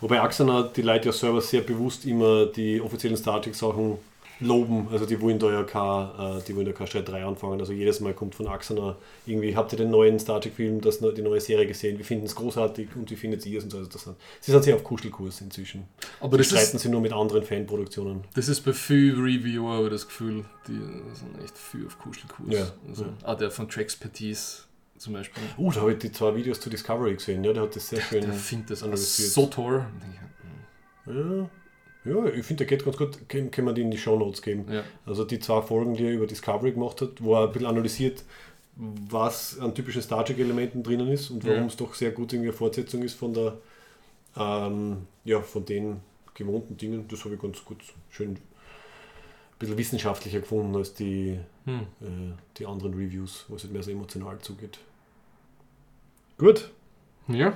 Wobei Axana die Leute ja selber sehr bewusst immer die offiziellen Star Trek-Sachen loben. Also die wollen da ja kein, äh, die wollen da keine Streiterei anfangen. Also jedes Mal kommt von Axana irgendwie, habt ihr den neuen Star Trek-Film, das, die neue Serie gesehen? Wir finden es großartig und wie findet ihr es? Und so. Also das sind, sie sind sehr auf Kuschelkurs inzwischen. Aber das streiten ist, sich nur mit anderen Fanproduktionen. das ist bei vielen Reviewer ich das Gefühl, die sind echt viel auf Kuschelkurs. Ja, Also, ja. Auch der von Traxpertise zum Beispiel. Uh, da habe ich die zwei Videos zu Discovery gesehen. Ja, der hat das sehr schön Der findet das analysiert. so toll. Ja, ja ich finde, der geht ganz gut. Können, können wir die in die Show Notes geben. Ja. Also die zwei Folgen, die er über Discovery gemacht hat, wo er ein bisschen analysiert, was an typischen Star Trek-Elementen drinnen ist und warum Ja. es doch sehr gut irgendwie eine Fortsetzung ist von der ähm, ja, von den gewohnten Dingen. Das habe ich ganz gut schön ein bisschen wissenschaftlicher gefunden als die, Hm. äh, die anderen Reviews, wo es halt mehr so emotional zugeht. Gut. ja.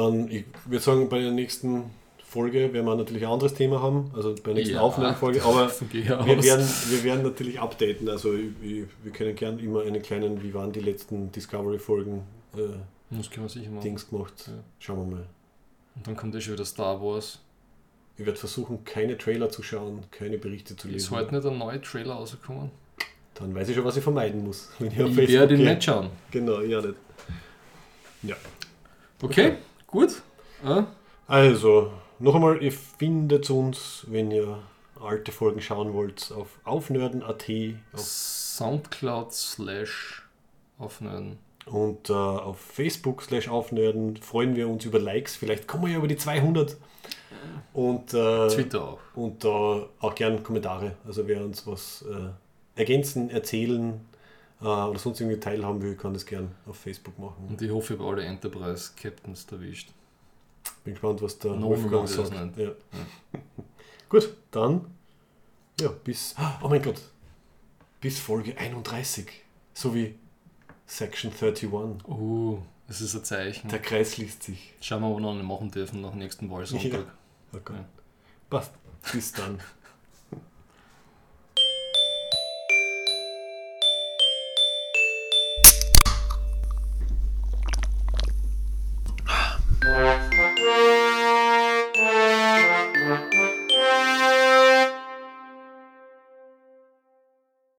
Dann, ich würde sagen, bei der nächsten Folge werden wir natürlich ein anderes Thema haben, also bei der nächsten Ja, Aufnahmefolge, aber wir werden, wir werden natürlich updaten, also ich, wir können gern immer einen kleinen, wie waren die letzten Discovery-Folgen äh, Das können wir sicher machen. Dings gemacht. Ja. Schauen wir mal. Und dann kommt ja schon wieder Star Wars. Ich werde versuchen, keine Trailer zu schauen, keine Berichte zu Ist lesen. heute nicht ein neuer Trailer rausgekommen? Dann weiß ich schon, was ich vermeiden muss. Wenn ich Ich werde ihn nicht schauen. Genau, ja nicht. Okay, gut. Ah, Also, noch einmal, ihr findet uns, wenn ihr alte Folgen schauen wollt, auf aufnörden.at auf Soundcloud slash aufnehmen. und äh, auf Facebook slash aufnörden freuen wir uns über Likes. Vielleicht kommen wir ja über die 200. Und, äh, Twitter auch. und da auch gern Kommentare. Also wer uns was äh, ergänzen, erzählen äh, oder sonst irgendwie teilhaben will, kann das gern auf Facebook machen. Und ich hoffe, ich habe alle Enterprise Captains erwischt. Bin gespannt, was der No, Wolfgang sagt. nicht. Ja. Gut, dann ja, bis. Oh mein Gott. Bis Folge 31. So wie Section 31. Uh, das ist ein Zeichen. Der Kreis schließt sich. Schauen wir, ob wir noch nicht machen dürfen nach dem nächsten Wahlsonntag. Okay. Ja. Passt. Bis dann. Bye.